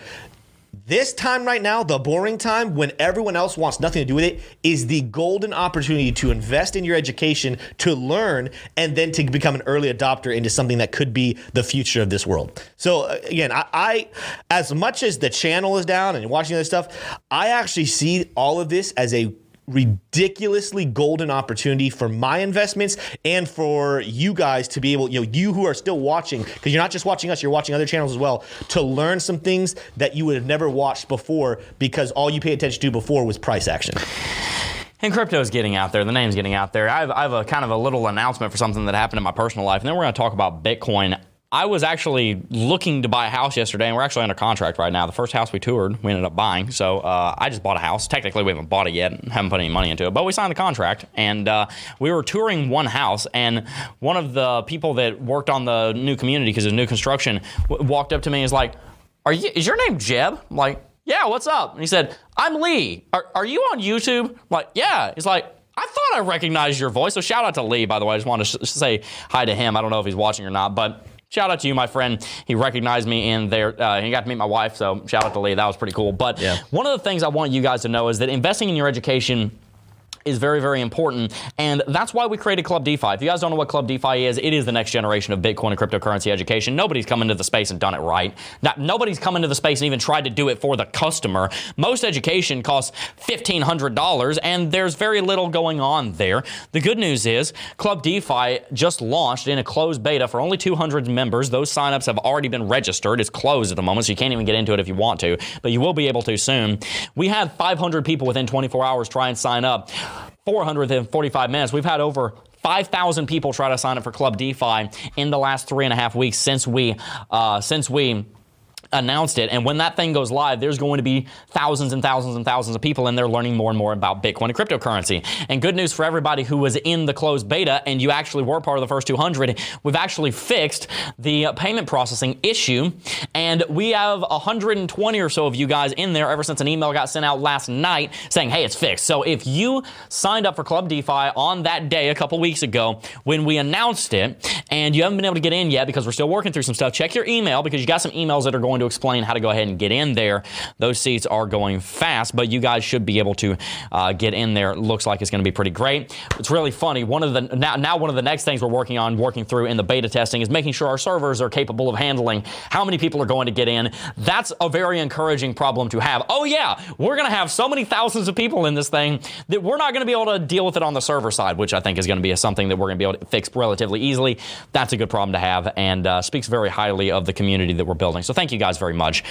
This time right now, the boring time when everyone else wants nothing to do with it, is the golden opportunity to invest in your education, to learn, and then to become an early adopter into something that could be the future of this world. So uh, again, I, I as much as the channel is down and watching other stuff, I actually see all of this as a ridiculously golden opportunity for my investments and for you guys to be able, you know, you who are still watching, because you're not just watching us, you're watching other channels as well, to learn some things that you would have never watched before because all you paid attention to before was price action. And crypto is getting out there. The name's getting out there. I have, I have a kind of a little announcement for something that happened in my personal life, and then we're going to talk about Bitcoin. I was actually looking to buy a house yesterday, and we're actually under contract right now. The first house we toured, we ended up buying. So uh, I just bought a house. Technically, we haven't bought it yet, haven't put any money into it, but we signed the contract. And uh, we were touring one house, and one of the people that worked on the new community because it's new construction w- walked up to me and was like, "Are you? Is your name Jeb?" I'm like, "Yeah, what's up?" And he said, "I'm Lee. Are, are you on YouTube?" I'm like, "Yeah." He's like. I thought I recognized your voice. So shout out to Lee, by the way. I just want to sh- say hi to him. I don't know if he's watching or not, but shout out to you, my friend. He recognized me in there. Uh, he got to meet my wife, so shout out to Lee. That was pretty cool. But Yeah. one of the things I want you guys to know is that investing in your education is very, very important. And that's why we created Club DeFi. If you guys don't know what Club DeFi is, it is the next generation of Bitcoin and cryptocurrency education. Nobody's come into the space and done it right. Not, nobody's come into the space and even tried to do it for the customer. Most education costs $1,500 and there's very little going on there. The good news is Club DeFi just launched in a closed beta for only 200 members. Those signups have already been registered. It's closed at the moment, so you can't even get into it if you want to, but you will be able to soon. We had 500 people within 24 hours try and sign up. 400 within 45 minutes. We've had over 5,000 people try to sign up for Club DeFi in the last three and a half weeks since we uh, since we announced it. And when that thing goes live, there's going to be thousands and thousands and thousands of people in there learning more and more about Bitcoin and cryptocurrency. And good news for everybody who was in the closed beta and you actually were part of the first 200, we've actually fixed the payment processing issue. And we have 120 or so of you guys in there ever since an email got sent out last night saying, hey, it's fixed. So if you signed up for Club DeFi on that day a couple weeks ago when we announced it and you haven't been able to get in yet because we're still working through some stuff, check your email because you got some emails that are going to explain how to go ahead and get in there. Those seats are going fast, but you guys should be able to uh, get in there. Looks like it's going to be pretty great. It's really funny. One of the now, now one of the next things we're working on, working through in the beta testing, is making sure our servers are capable of handling how many people are going to get in. That's a very encouraging problem to have. Oh yeah, we're going to have so many thousands of people in this thing that we're not going to be able to deal with it on the server side, which I think is going to be something that we're going to be able to fix relatively easily. That's a good problem to have, and uh, speaks very highly of the community that we're building. So thank you guys very much.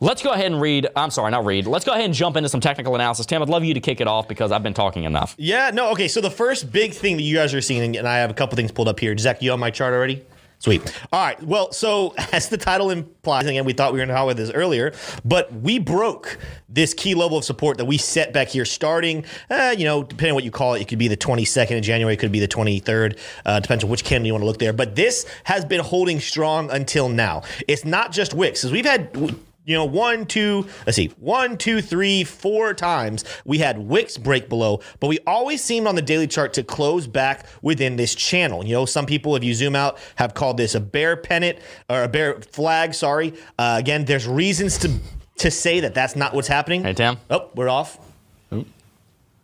Let's go ahead and read. I'm sorry, not read. Let's go ahead and jump into some technical analysis. Tim, I'd love you to kick it off because I've been talking enough. Yeah, no, okay. So the first big thing that you guys are seeing, and I have a couple things pulled up here. Zach, you on my chart already? Sweet. All right. Well, so as the title implies, again, we thought we were going to talk about this earlier, but we broke this key level of support that we set back here starting, uh, you know, depending on what you call it, it could be the 22nd of January, it could be the 23rd, uh, depends on which candle you want to look there. But this has been holding strong until now. It's not just wicks, because we've had you know, one, two, let's see, one, two, three, four times we had wicks break below, but we always seemed on the daily chart to close back within this channel. You know, some people, if you zoom out, have called this a bear pennant or a bear flag. Sorry. Uh, again, there's reasons to to say that that's not what's happening. Hey, Tim. Oh, we're off.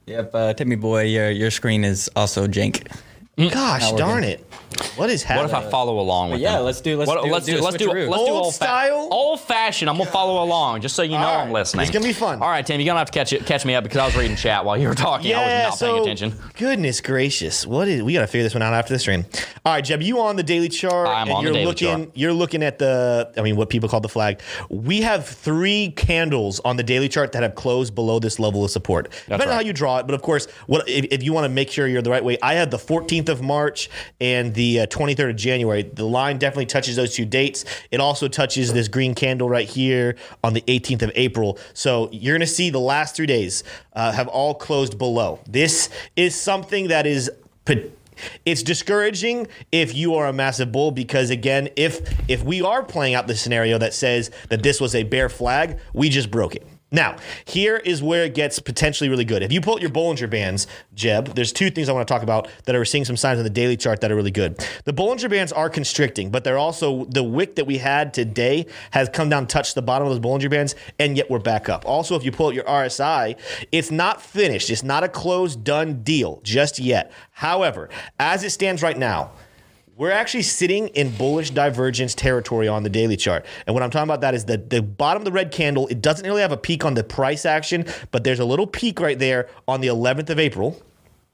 Yep, uh, Timmy boy, your your screen is also jank. Gosh darn it. What is happening? What if I follow along with it? yeah, him? let's do- let's What- do- let's do do let's do switcheroo. let's do Old old style? old fashioned. I'm gonna follow along just so you know All I'm listening. It's gonna be fun. All right, Tim, you're gonna have to catch it, catch me up because I was reading chat while you were talking. Yeah, I was not so paying attention. goodness gracious, what is? We got to figure this one out after the stream. All right, Jeb, you on the daily chart? I'm and on you're daily looking, chart. You're looking at the, I mean, what people call the flag. We have three candles on the daily chart that have closed below this level of support. Depending on right. how you draw it, but of course, what if, if you want to make sure you're the right way? I had the 14th of March and the uh, 23rd of January. The line definitely touches those two dates. It also touches this green candle right here on the 18th of April. So you're going to see the last three days uh, have all closed below. This is something that is. It's discouraging if you are a massive bull because again, if if we are playing out the scenario that says that this was a bear flag, we just broke it. Now, here is where it gets potentially really good. If you pull out your Bollinger Bands, Jeb, there's two things I want to talk about that are seeing some signs on the daily chart that are really good. The Bollinger Bands are constricting, but they're also the wick that we had today has come down, touched the bottom of those Bollinger Bands, and yet we're back up. Also, if you pull out your RSI, it's not finished. It's not a closed, done deal just yet. However, as it stands right now, we're actually sitting in bullish divergence territory on the daily chart. And what I'm talking about that is the, the bottom of the red candle, it doesn't really have a peak on the price action, but there's a little peak right there on the 11th of April.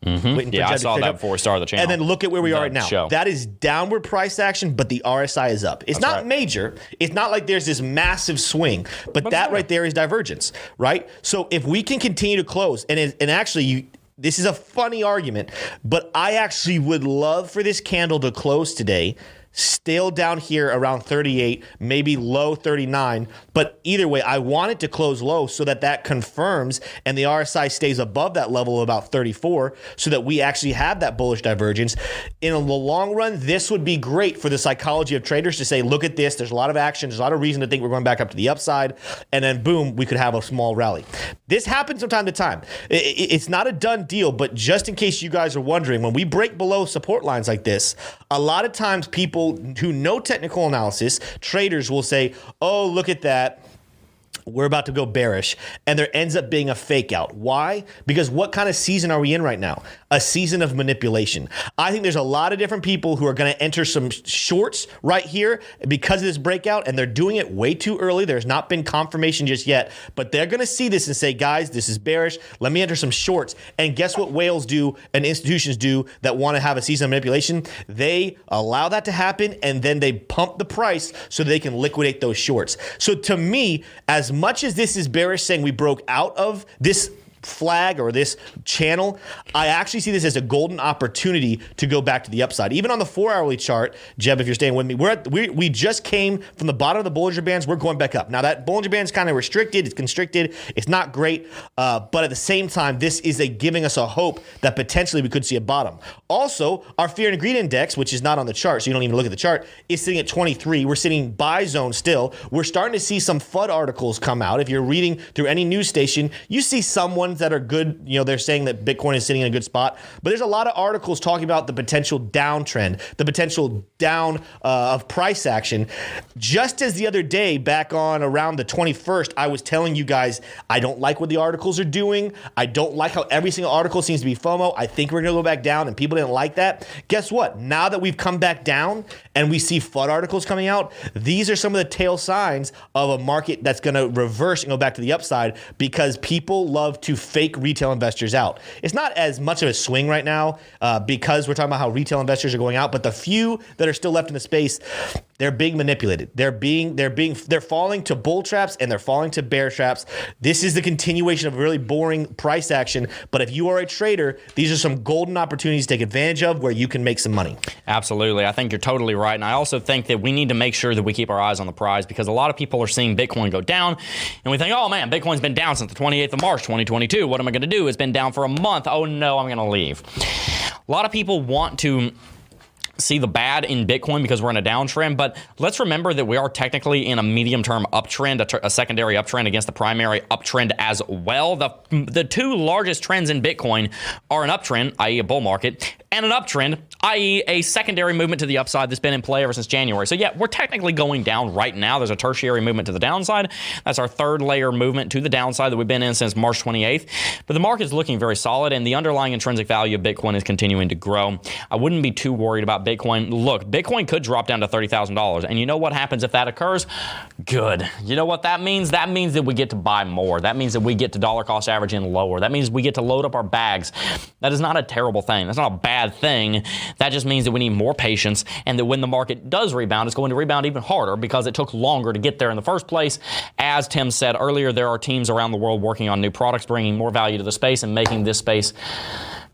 Mm-hmm. Yeah, I saw that before we started the channel. And then look at where we The are right now. show. That is downward price action, but the RSI is up. It's not right. major. It's not like there's this massive swing, but, But that right there is divergence, right? So if we can continue to close, and it, and actually you. This is a funny argument, but I actually would love for this candle to close today, still down here around 38, maybe low 39. But either way, I want it to close low so that that confirms and the RSI stays above that level of about 34 so that we actually have that bullish divergence. In the long run, this would be great for the psychology of traders to say, look at this, there's a lot of action, there's a lot of reason to think we're going back up to the upside, and then boom, we could have a small rally. This happens from time to time. It's not a done deal, but just in case you guys are wondering, when we break below support lines like this, a lot of times people who know technical analysis, traders will say, oh, look at that we're about to go bearish, and there ends up being a fake out. Why? Because what kind of season are we in right now? A season of manipulation. I think there's a lot of different people who are going to enter some shorts right here because of this breakout, and they're doing it way too early. There's not been confirmation just yet, but they're going to see this and say, guys, this is bearish. Let me enter some shorts. And guess what whales do and institutions do that want to have a season of manipulation? They allow that to happen, and then they pump the price so they can liquidate those shorts. So to me, as much as this is bearish saying we broke out of this flag or this channel, I actually see this as a golden opportunity to go back to the upside. Even on the four hourly chart, Jeb, if you're staying with me, we're at, we, we just came from the bottom of the Bollinger Bands. We're going back up. Now, that Bollinger Band's kind of restricted, it's constricted, it's not great, uh, but at the same time, this is a giving us a hope that potentially we could see a bottom. Also, our fear and greed index, which is not on the chart, so you don't even look at the chart, is sitting at 23. We're sitting buy zone still. We're starting to see some FUD articles come out. If you're reading through any news station, you see some ones that are good. You know, they're saying that Bitcoin is sitting in a good spot, but there's a lot of articles talking about the potential downtrend, the potential down uh, of price action. Just as the other day, back on around the 21st, I was telling you guys, I don't like what the articles are doing. I don't like how every single article seems to be FOMO. I think we're going to go back down, and people didn't like that. Guess what? Now that we've come back down and we see FUD articles coming out, these are some of the tail signs of a market that's going to reverse and go back to the upside because people love to fake retail investors out. It's not as much of a swing right now uh, because we're talking about how retail investors are going out, but the few that are still left in the space, they're being manipulated. They're being they're being they're falling to bull traps and they're falling to bear traps. This is the continuation of really boring price action. But if you are a trader, these are some golden opportunities to take advantage of where you can make some money. Absolutely. I think you're totally right. And I also think that we need to make sure that we keep our eyes on the prize because a lot of people are seeing Bitcoin go down and we think, oh man, Bitcoin's been down since the 28th of March, 2022. What am I going to do? It's been down for a month. Oh no, I'm going to leave. A lot of people want to see the bad in Bitcoin because we're in a downtrend, but let's remember that we are technically in a medium term uptrend, a, a secondary uptrend against the primary uptrend as well. The, the two largest trends in Bitcoin are an uptrend, i.e., a bull market, and an uptrend, i.e., a secondary movement to the upside that's been in play ever since January. So, yeah, we're technically going down right now. There's a tertiary movement to the downside. That's our third layer movement to the downside that we've been in since March 28th. But the market is looking very solid, and the underlying intrinsic value of Bitcoin is continuing to grow. I wouldn't be too worried about Bitcoin. Look, Bitcoin could drop down to $30,000. And you know what happens if that occurs? Good. You know what that means? That means that we get to buy more. That means that we get to dollar cost averaging lower. That means we get to load up our bags. That is not a terrible thing. That's not a bad thing. That just means that we need more patience and that when the market does rebound, it's going to rebound even harder because it took longer to get there in the first place. As Tim said earlier, there are teams around the world working on new products, bringing more value to the space and making this space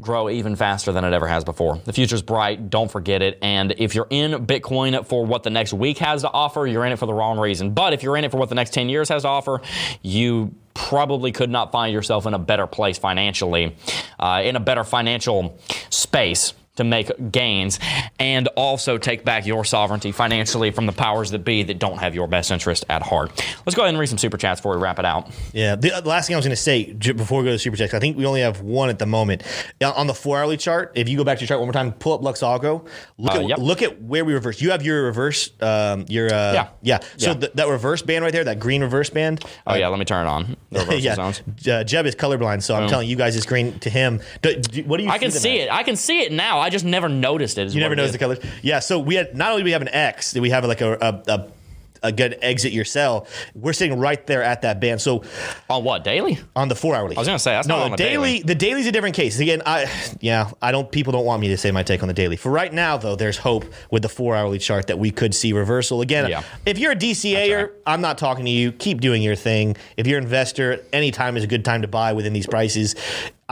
grow even faster than it ever has before. The future's bright, don't forget it. And if you're in Bitcoin for what the next week has to offer, you're in it for the wrong reason. But if you're in it for what the next 10 years has to offer, you probably could not find yourself in a better place financially, uh, in a better financial space to make gains and also take back your sovereignty financially from the powers that be that don't have your best interest at heart. Let's go ahead and read some super chats before we wrap it out. Yeah, the, the last thing I was going to say before we go to super chats, I think we only have one at the moment Uh, on the four hourly chart. If you go back to your chart one more time, pull up Luxalgo. Look Uh, at yep. look at where we reverse. You have your reverse, um, your uh, Yeah. yeah. So Yeah. th- that reverse band right there, that green reverse band. Oh, yeah, let me turn it on. The yeah. zones. Uh, Jeb is colorblind, so I'm telling you guys it's green to him. Do, do- what do you? I can see it. I can see it now. I just never noticed it. You never it notice is. the colors. Yeah. So we had not only do we have an X, we have like a a, a a good exit your cell. We're sitting right there at that band. So On what, daily? on the four hourly. I was gonna say, that's no not on the daily. daily. The daily's a different case. Again, I yeah, I don't. People don't want me to say my take on the daily. For right now, though, there's hope with the four hourly chart that we could see reversal again. Yeah. If you're a DCAer, right. I'm not talking to you. Keep doing your thing. If you're an investor, any time is a good time to buy within these prices.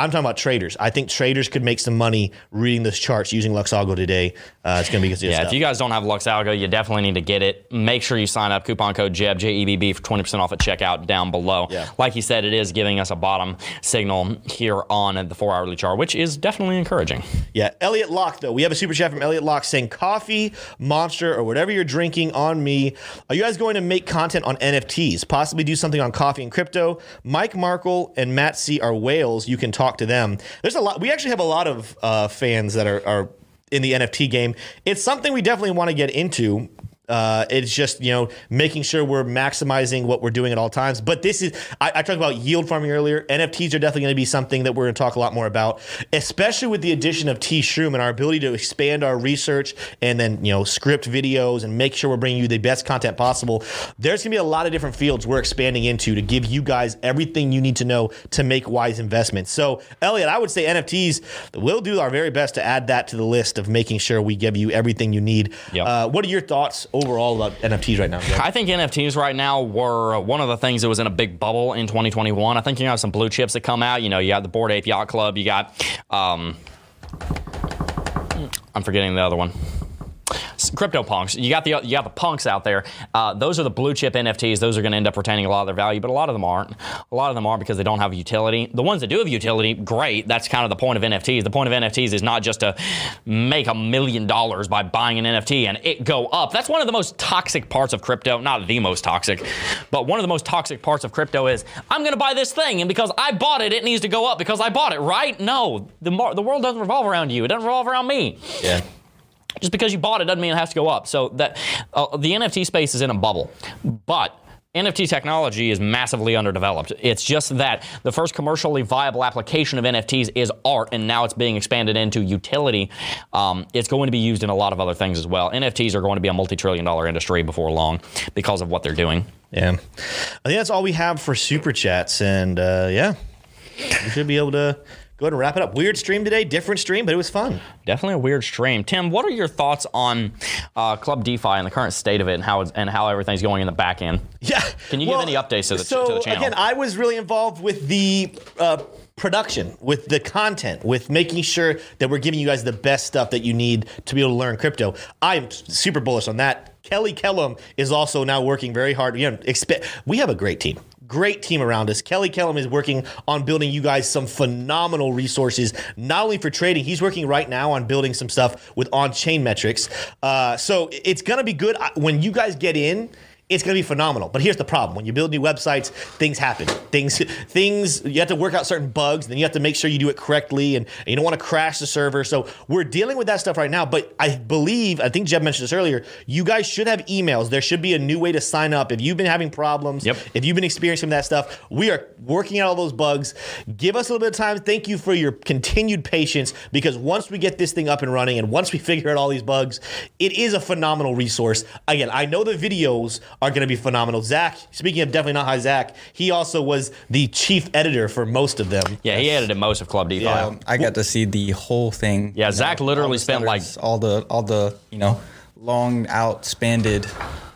I'm talking about traders. I think traders could make some money reading those charts using Luxalgo today. Uh, it's going to be good Yeah, stuff. if you guys don't have Luxalgo, you definitely need to get it. Make sure you sign up. Coupon code JEB, J-E-B-B, for 20% off at checkout down below. Yeah. Like you said, it is giving us a bottom signal here on the four hourly chart, which is definitely encouraging. Yeah, Elliot Locke though. We have a super chat from Elliot Locke saying coffee, monster, or whatever you're drinking on me. Are you guys going to make content on NFTs? Possibly do something on coffee and crypto. Mike Markle and Matt C are whales. You can talk to them. There's a lot. We actually have a lot of uh, fans that are, are in the NFT game. It's something we definitely want to get into. Uh, it's just you know making sure we're maximizing what we're doing at all times. But this is I, I talked about yield farming earlier. NFTs are definitely going to be something that we're going to talk a lot more about, especially with the addition of T Shroom and our ability to expand our research and then you know script videos and make sure we're bringing you the best content possible. There's going to be a lot of different fields we're expanding into to give you guys everything you need to know to make wise investments. So Elliot, I would say NFTs. We'll do our very best to add that to the list of making sure we give you everything you need. Yep. Uh, what are your thoughts overall about NFTs right now? I think NFTs right now were one of the things that was in a big bubble in 2021. I think you have some blue chips that come out. You know, you got the Bored Ape Yacht Club. You got, um, I'm forgetting the other one. Crypto punks. You got the you got the punks out there. Uh, those are the blue chip NFTs. Those are going to end up retaining a lot of their value, but a lot of them aren't. A lot of them aren't because they don't have utility. The ones that do have utility, great. That's kind of the point of NFTs. The point of NFTs is not just to make a million dollars by buying an NFT and it go up. That's one of the most toxic parts of crypto. Not the most toxic, but one of the most toxic parts of crypto is I'm going to buy this thing and because I bought it, it needs to go up because I bought it. Right? No, the the world doesn't revolve around you. It doesn't revolve around me Yeah. Just because you bought it doesn't mean it has to go up. So that uh, the NFT space is in a bubble, but. NFT technology is massively underdeveloped. It's just that the first commercially viable application of NFTs is art, and now it's being expanded into utility. Um, it's going to be used in a lot of other things as well. NFTs are going to be a multi trillion dollar industry before long because of what they're doing. Yeah. I think that's all we have for super chats. And uh, yeah, we should be able to go ahead and wrap it up. Weird stream today, different stream, but it was fun. Definitely a weird stream. Tim, what are your thoughts on uh, Club DeFi and the current state of it and how, it's, and how everything's going in the back end? Yeah. Can you give any updates to the- so, to the channel? again, I was really involved with the uh, production, with the content, with making sure that we're giving you guys the best stuff that you need to be able to learn crypto. I'm super bullish on that. Kelly Kellum is also now working very hard. You know, expect we have a great team. Great team around us. Kelly Kellum is working on building you guys some phenomenal resources, not only for trading, he's working right now on building some stuff with on chain metrics. Uh, so it's going to be good. When you guys get in, it's going to be phenomenal. But here's the problem: when you build new websites, things happen. Things, things. You have to work out certain bugs. Then you have to make sure you do it correctly, and, and you don't want to crash the server. So we're dealing with that stuff right now. But I believe, I think Jeb mentioned this earlier. You guys should have emails. There should be a new way to sign up if you've been having problems. Yep. If you've been experiencing that stuff, we are working out all those bugs. Give us a little bit of time. Thank you for your continued patience because once we get this thing up and running and once we figure out all these bugs, it is a phenomenal resource. Again, I know the videos are going to be phenomenal. Zach, speaking of definitely not high Zach, he also was the chief editor for most of them. Yeah, he edited most of Club DeFi. Yeah. Yeah, I got to see the whole thing. Yeah, Zach all literally the spent, like- all the all the you know long outspanded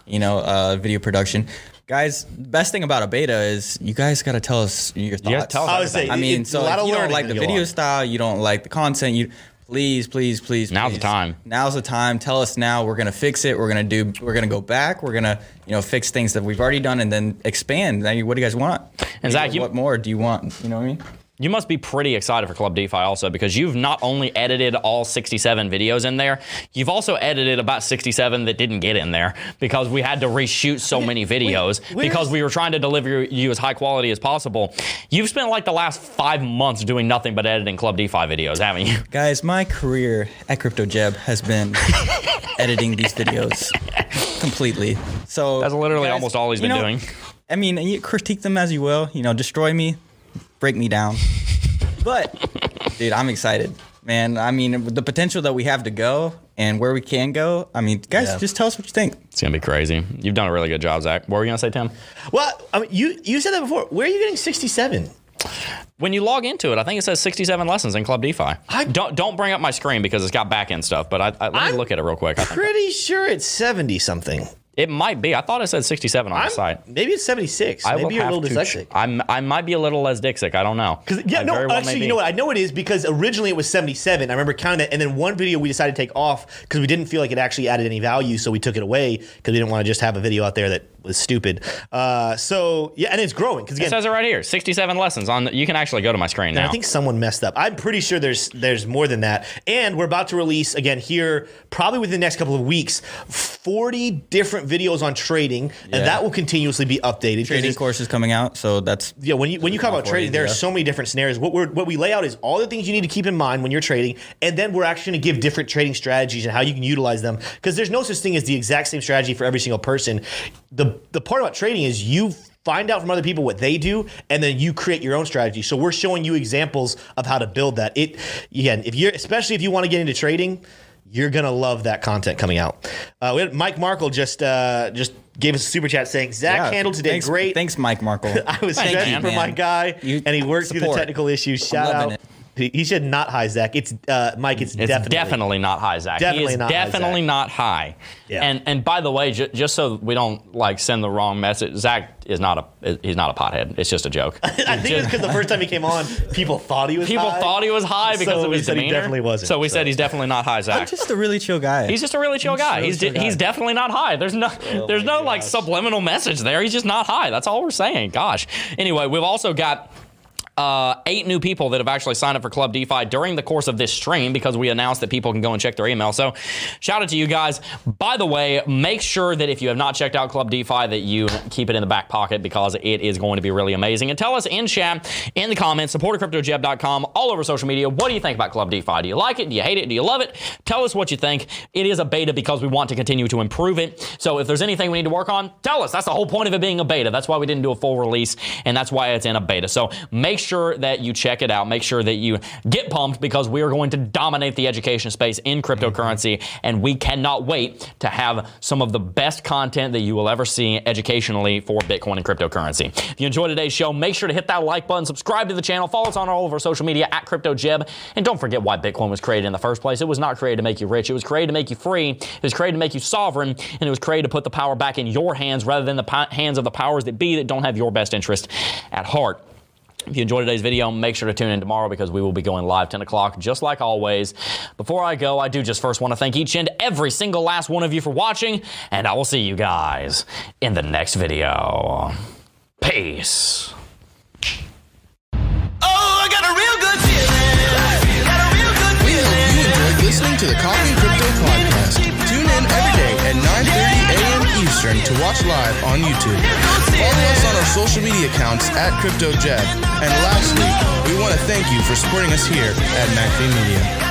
you know uh, video production. Guys, best thing about a beta is you guys got to tell us your thoughts. gotta tell us I would say I mean, so a lot if of you don't like the video on. style, you don't like the content, you please, please, please. Now's the time. Now's the time. Tell us now. We're gonna fix it. We're gonna do. We're gonna go back. We're gonna you know fix things that we've already done and then expand. I mean, what do you guys want? And Zach, you- what more do you want? You know what I mean? You must be pretty excited for Club DeFi also because you've not only edited all 67 videos in there, you've also edited about 67 that didn't get in there because we had to reshoot so many videos where's- because we were trying to deliver you as high quality as possible. You've spent like the last five months doing nothing but editing Club DeFi videos, haven't you? Guys, my career at CryptoJeb has been editing these videos completely. So That's literally guys, almost all he's been know, doing. I mean, you critique them as you will. You know, destroy me, break me down. But, dude, I'm excited, man. I mean, with the potential that we have to go and where we can go. I mean, guys, Yeah. just tell us what you think. It's gonna be crazy. You've done a really good job, Zach. What were you gonna say, Tim? Well, I mean, you you said that before. Where are you getting 67? When you log into it, I think it says 67 lessons in Club DeFi. I- don't don't bring up my screen because it's got back end stuff. But I, I, let me I'm look at it real quick. I think Pretty sure it's 70 something. It might be. I thought it said 67 on I'm, the site. maybe it's 76. I maybe you're a little dyslexic. I'm, I might be a little less dyslexic. I don't know. Yeah, I no, well actually, you know what? I know it is because originally it was 77. I remember counting that, and then one video we decided to take off because we didn't feel like it actually added any value, so we took it away because we didn't want to just have a video out there that was stupid. Uh, so yeah, and it's growing because It says it right here. 67 lessons on. The, you can actually go to my screen now. I think someone messed up. I'm pretty sure there's there's more than that. And we're about to release again here, probably within the next couple of weeks, 40 different videos on trading, Yeah. and that will continuously be updated. Trading it's- course is coming out, so that's Yeah, when you when you talk about for trading, you, there are so many different scenarios. What we're what we lay out is all the things you need to keep in mind when you're trading, and then we're actually going to give different trading strategies and how you can utilize them. Because there's no such thing as the exact same strategy for every single person. The the part about trading is you find out from other people what they do, and then you create your own strategy. So we're showing you examples of how to build that. It again, if you're especially if you want to get into trading. You're gonna love that content coming out. Uh, we had Mike Markle just uh, just gave us a super chat saying Zach Yeah, handled today thanks, great. Thanks, Mike Markle. I was Thank stressing you, for man. my guy, You- and he worked through the technical issues. Shout out. it. He, he said not high, Zach. It's uh, Mike. It's, It's definitely. definitely, not high, Zach. Definitely he is not high, definitely Zach. not high. Yeah. And and by the way, ju- just so we don't like send the wrong message, Zach is not a he's not a pothead. It's just a joke. I think it's because the first time he came on, people thought he was. People high. thought he was high because So of we his said he demeanor. definitely wasn't, So we so. said he's definitely not high, I'm just a really chill guy. He's just a really chill I'm just a guy. really He's chill de- he's definitely not high. There's no there's my no like subliminal message there. He's just not high. That's all we're saying. Gosh. Anyway, we've also got uh, eight new people that have actually signed up for Club DeFi during the course of this stream because we announced that people can go and check their email. So, shout out to you guys. By the way, make sure that if you have not checked out Club DeFi, that you keep it in the back pocket because it is going to be really amazing. And tell us in chat, in the comments, supportercryptojeb.com, all over social media, what do you think about Club DeFi? Do you like it? Do you hate it? Do you love it? Tell us what you think. It is a beta because we want to continue to improve it. So, if there's anything we need to work on, tell us. That's the whole point of it being a beta. That's why we didn't do a full release, and that's why it's in a beta. So, make sure that you check it out. Make sure that you get pumped because we are going to dominate the education space in cryptocurrency, and we cannot wait to have some of the best content that you will ever see educationally for Bitcoin and cryptocurrency. If you enjoyed today's show, make sure to hit that like button, subscribe to the channel, follow us on all of our social media at CryptoJebb, and don't forget why Bitcoin was created in the first place. It was not created to make you rich. It was created to make you free. It was created to make you sovereign, and it was created to put the power back in your hands rather than the hands of the powers that be that don't have your best interest at heart. If you enjoyed today's video, make sure to tune in tomorrow because we will be going live 10 o'clock, just like always. Before I go, I do just first want to thank each and every single last one of you for watching, and I will see you guys in the next video. Peace. Oh, I got a real good feeling. Got a real good We hope you enjoyed listening to the Coffee Crypto Podcast. Tune in every day at 9.30 a.m. Eastern to watch live on YouTube. Follow us on our social media accounts at CryptoJebb. And lastly, we want to thank you for supporting us here at McAfee Media.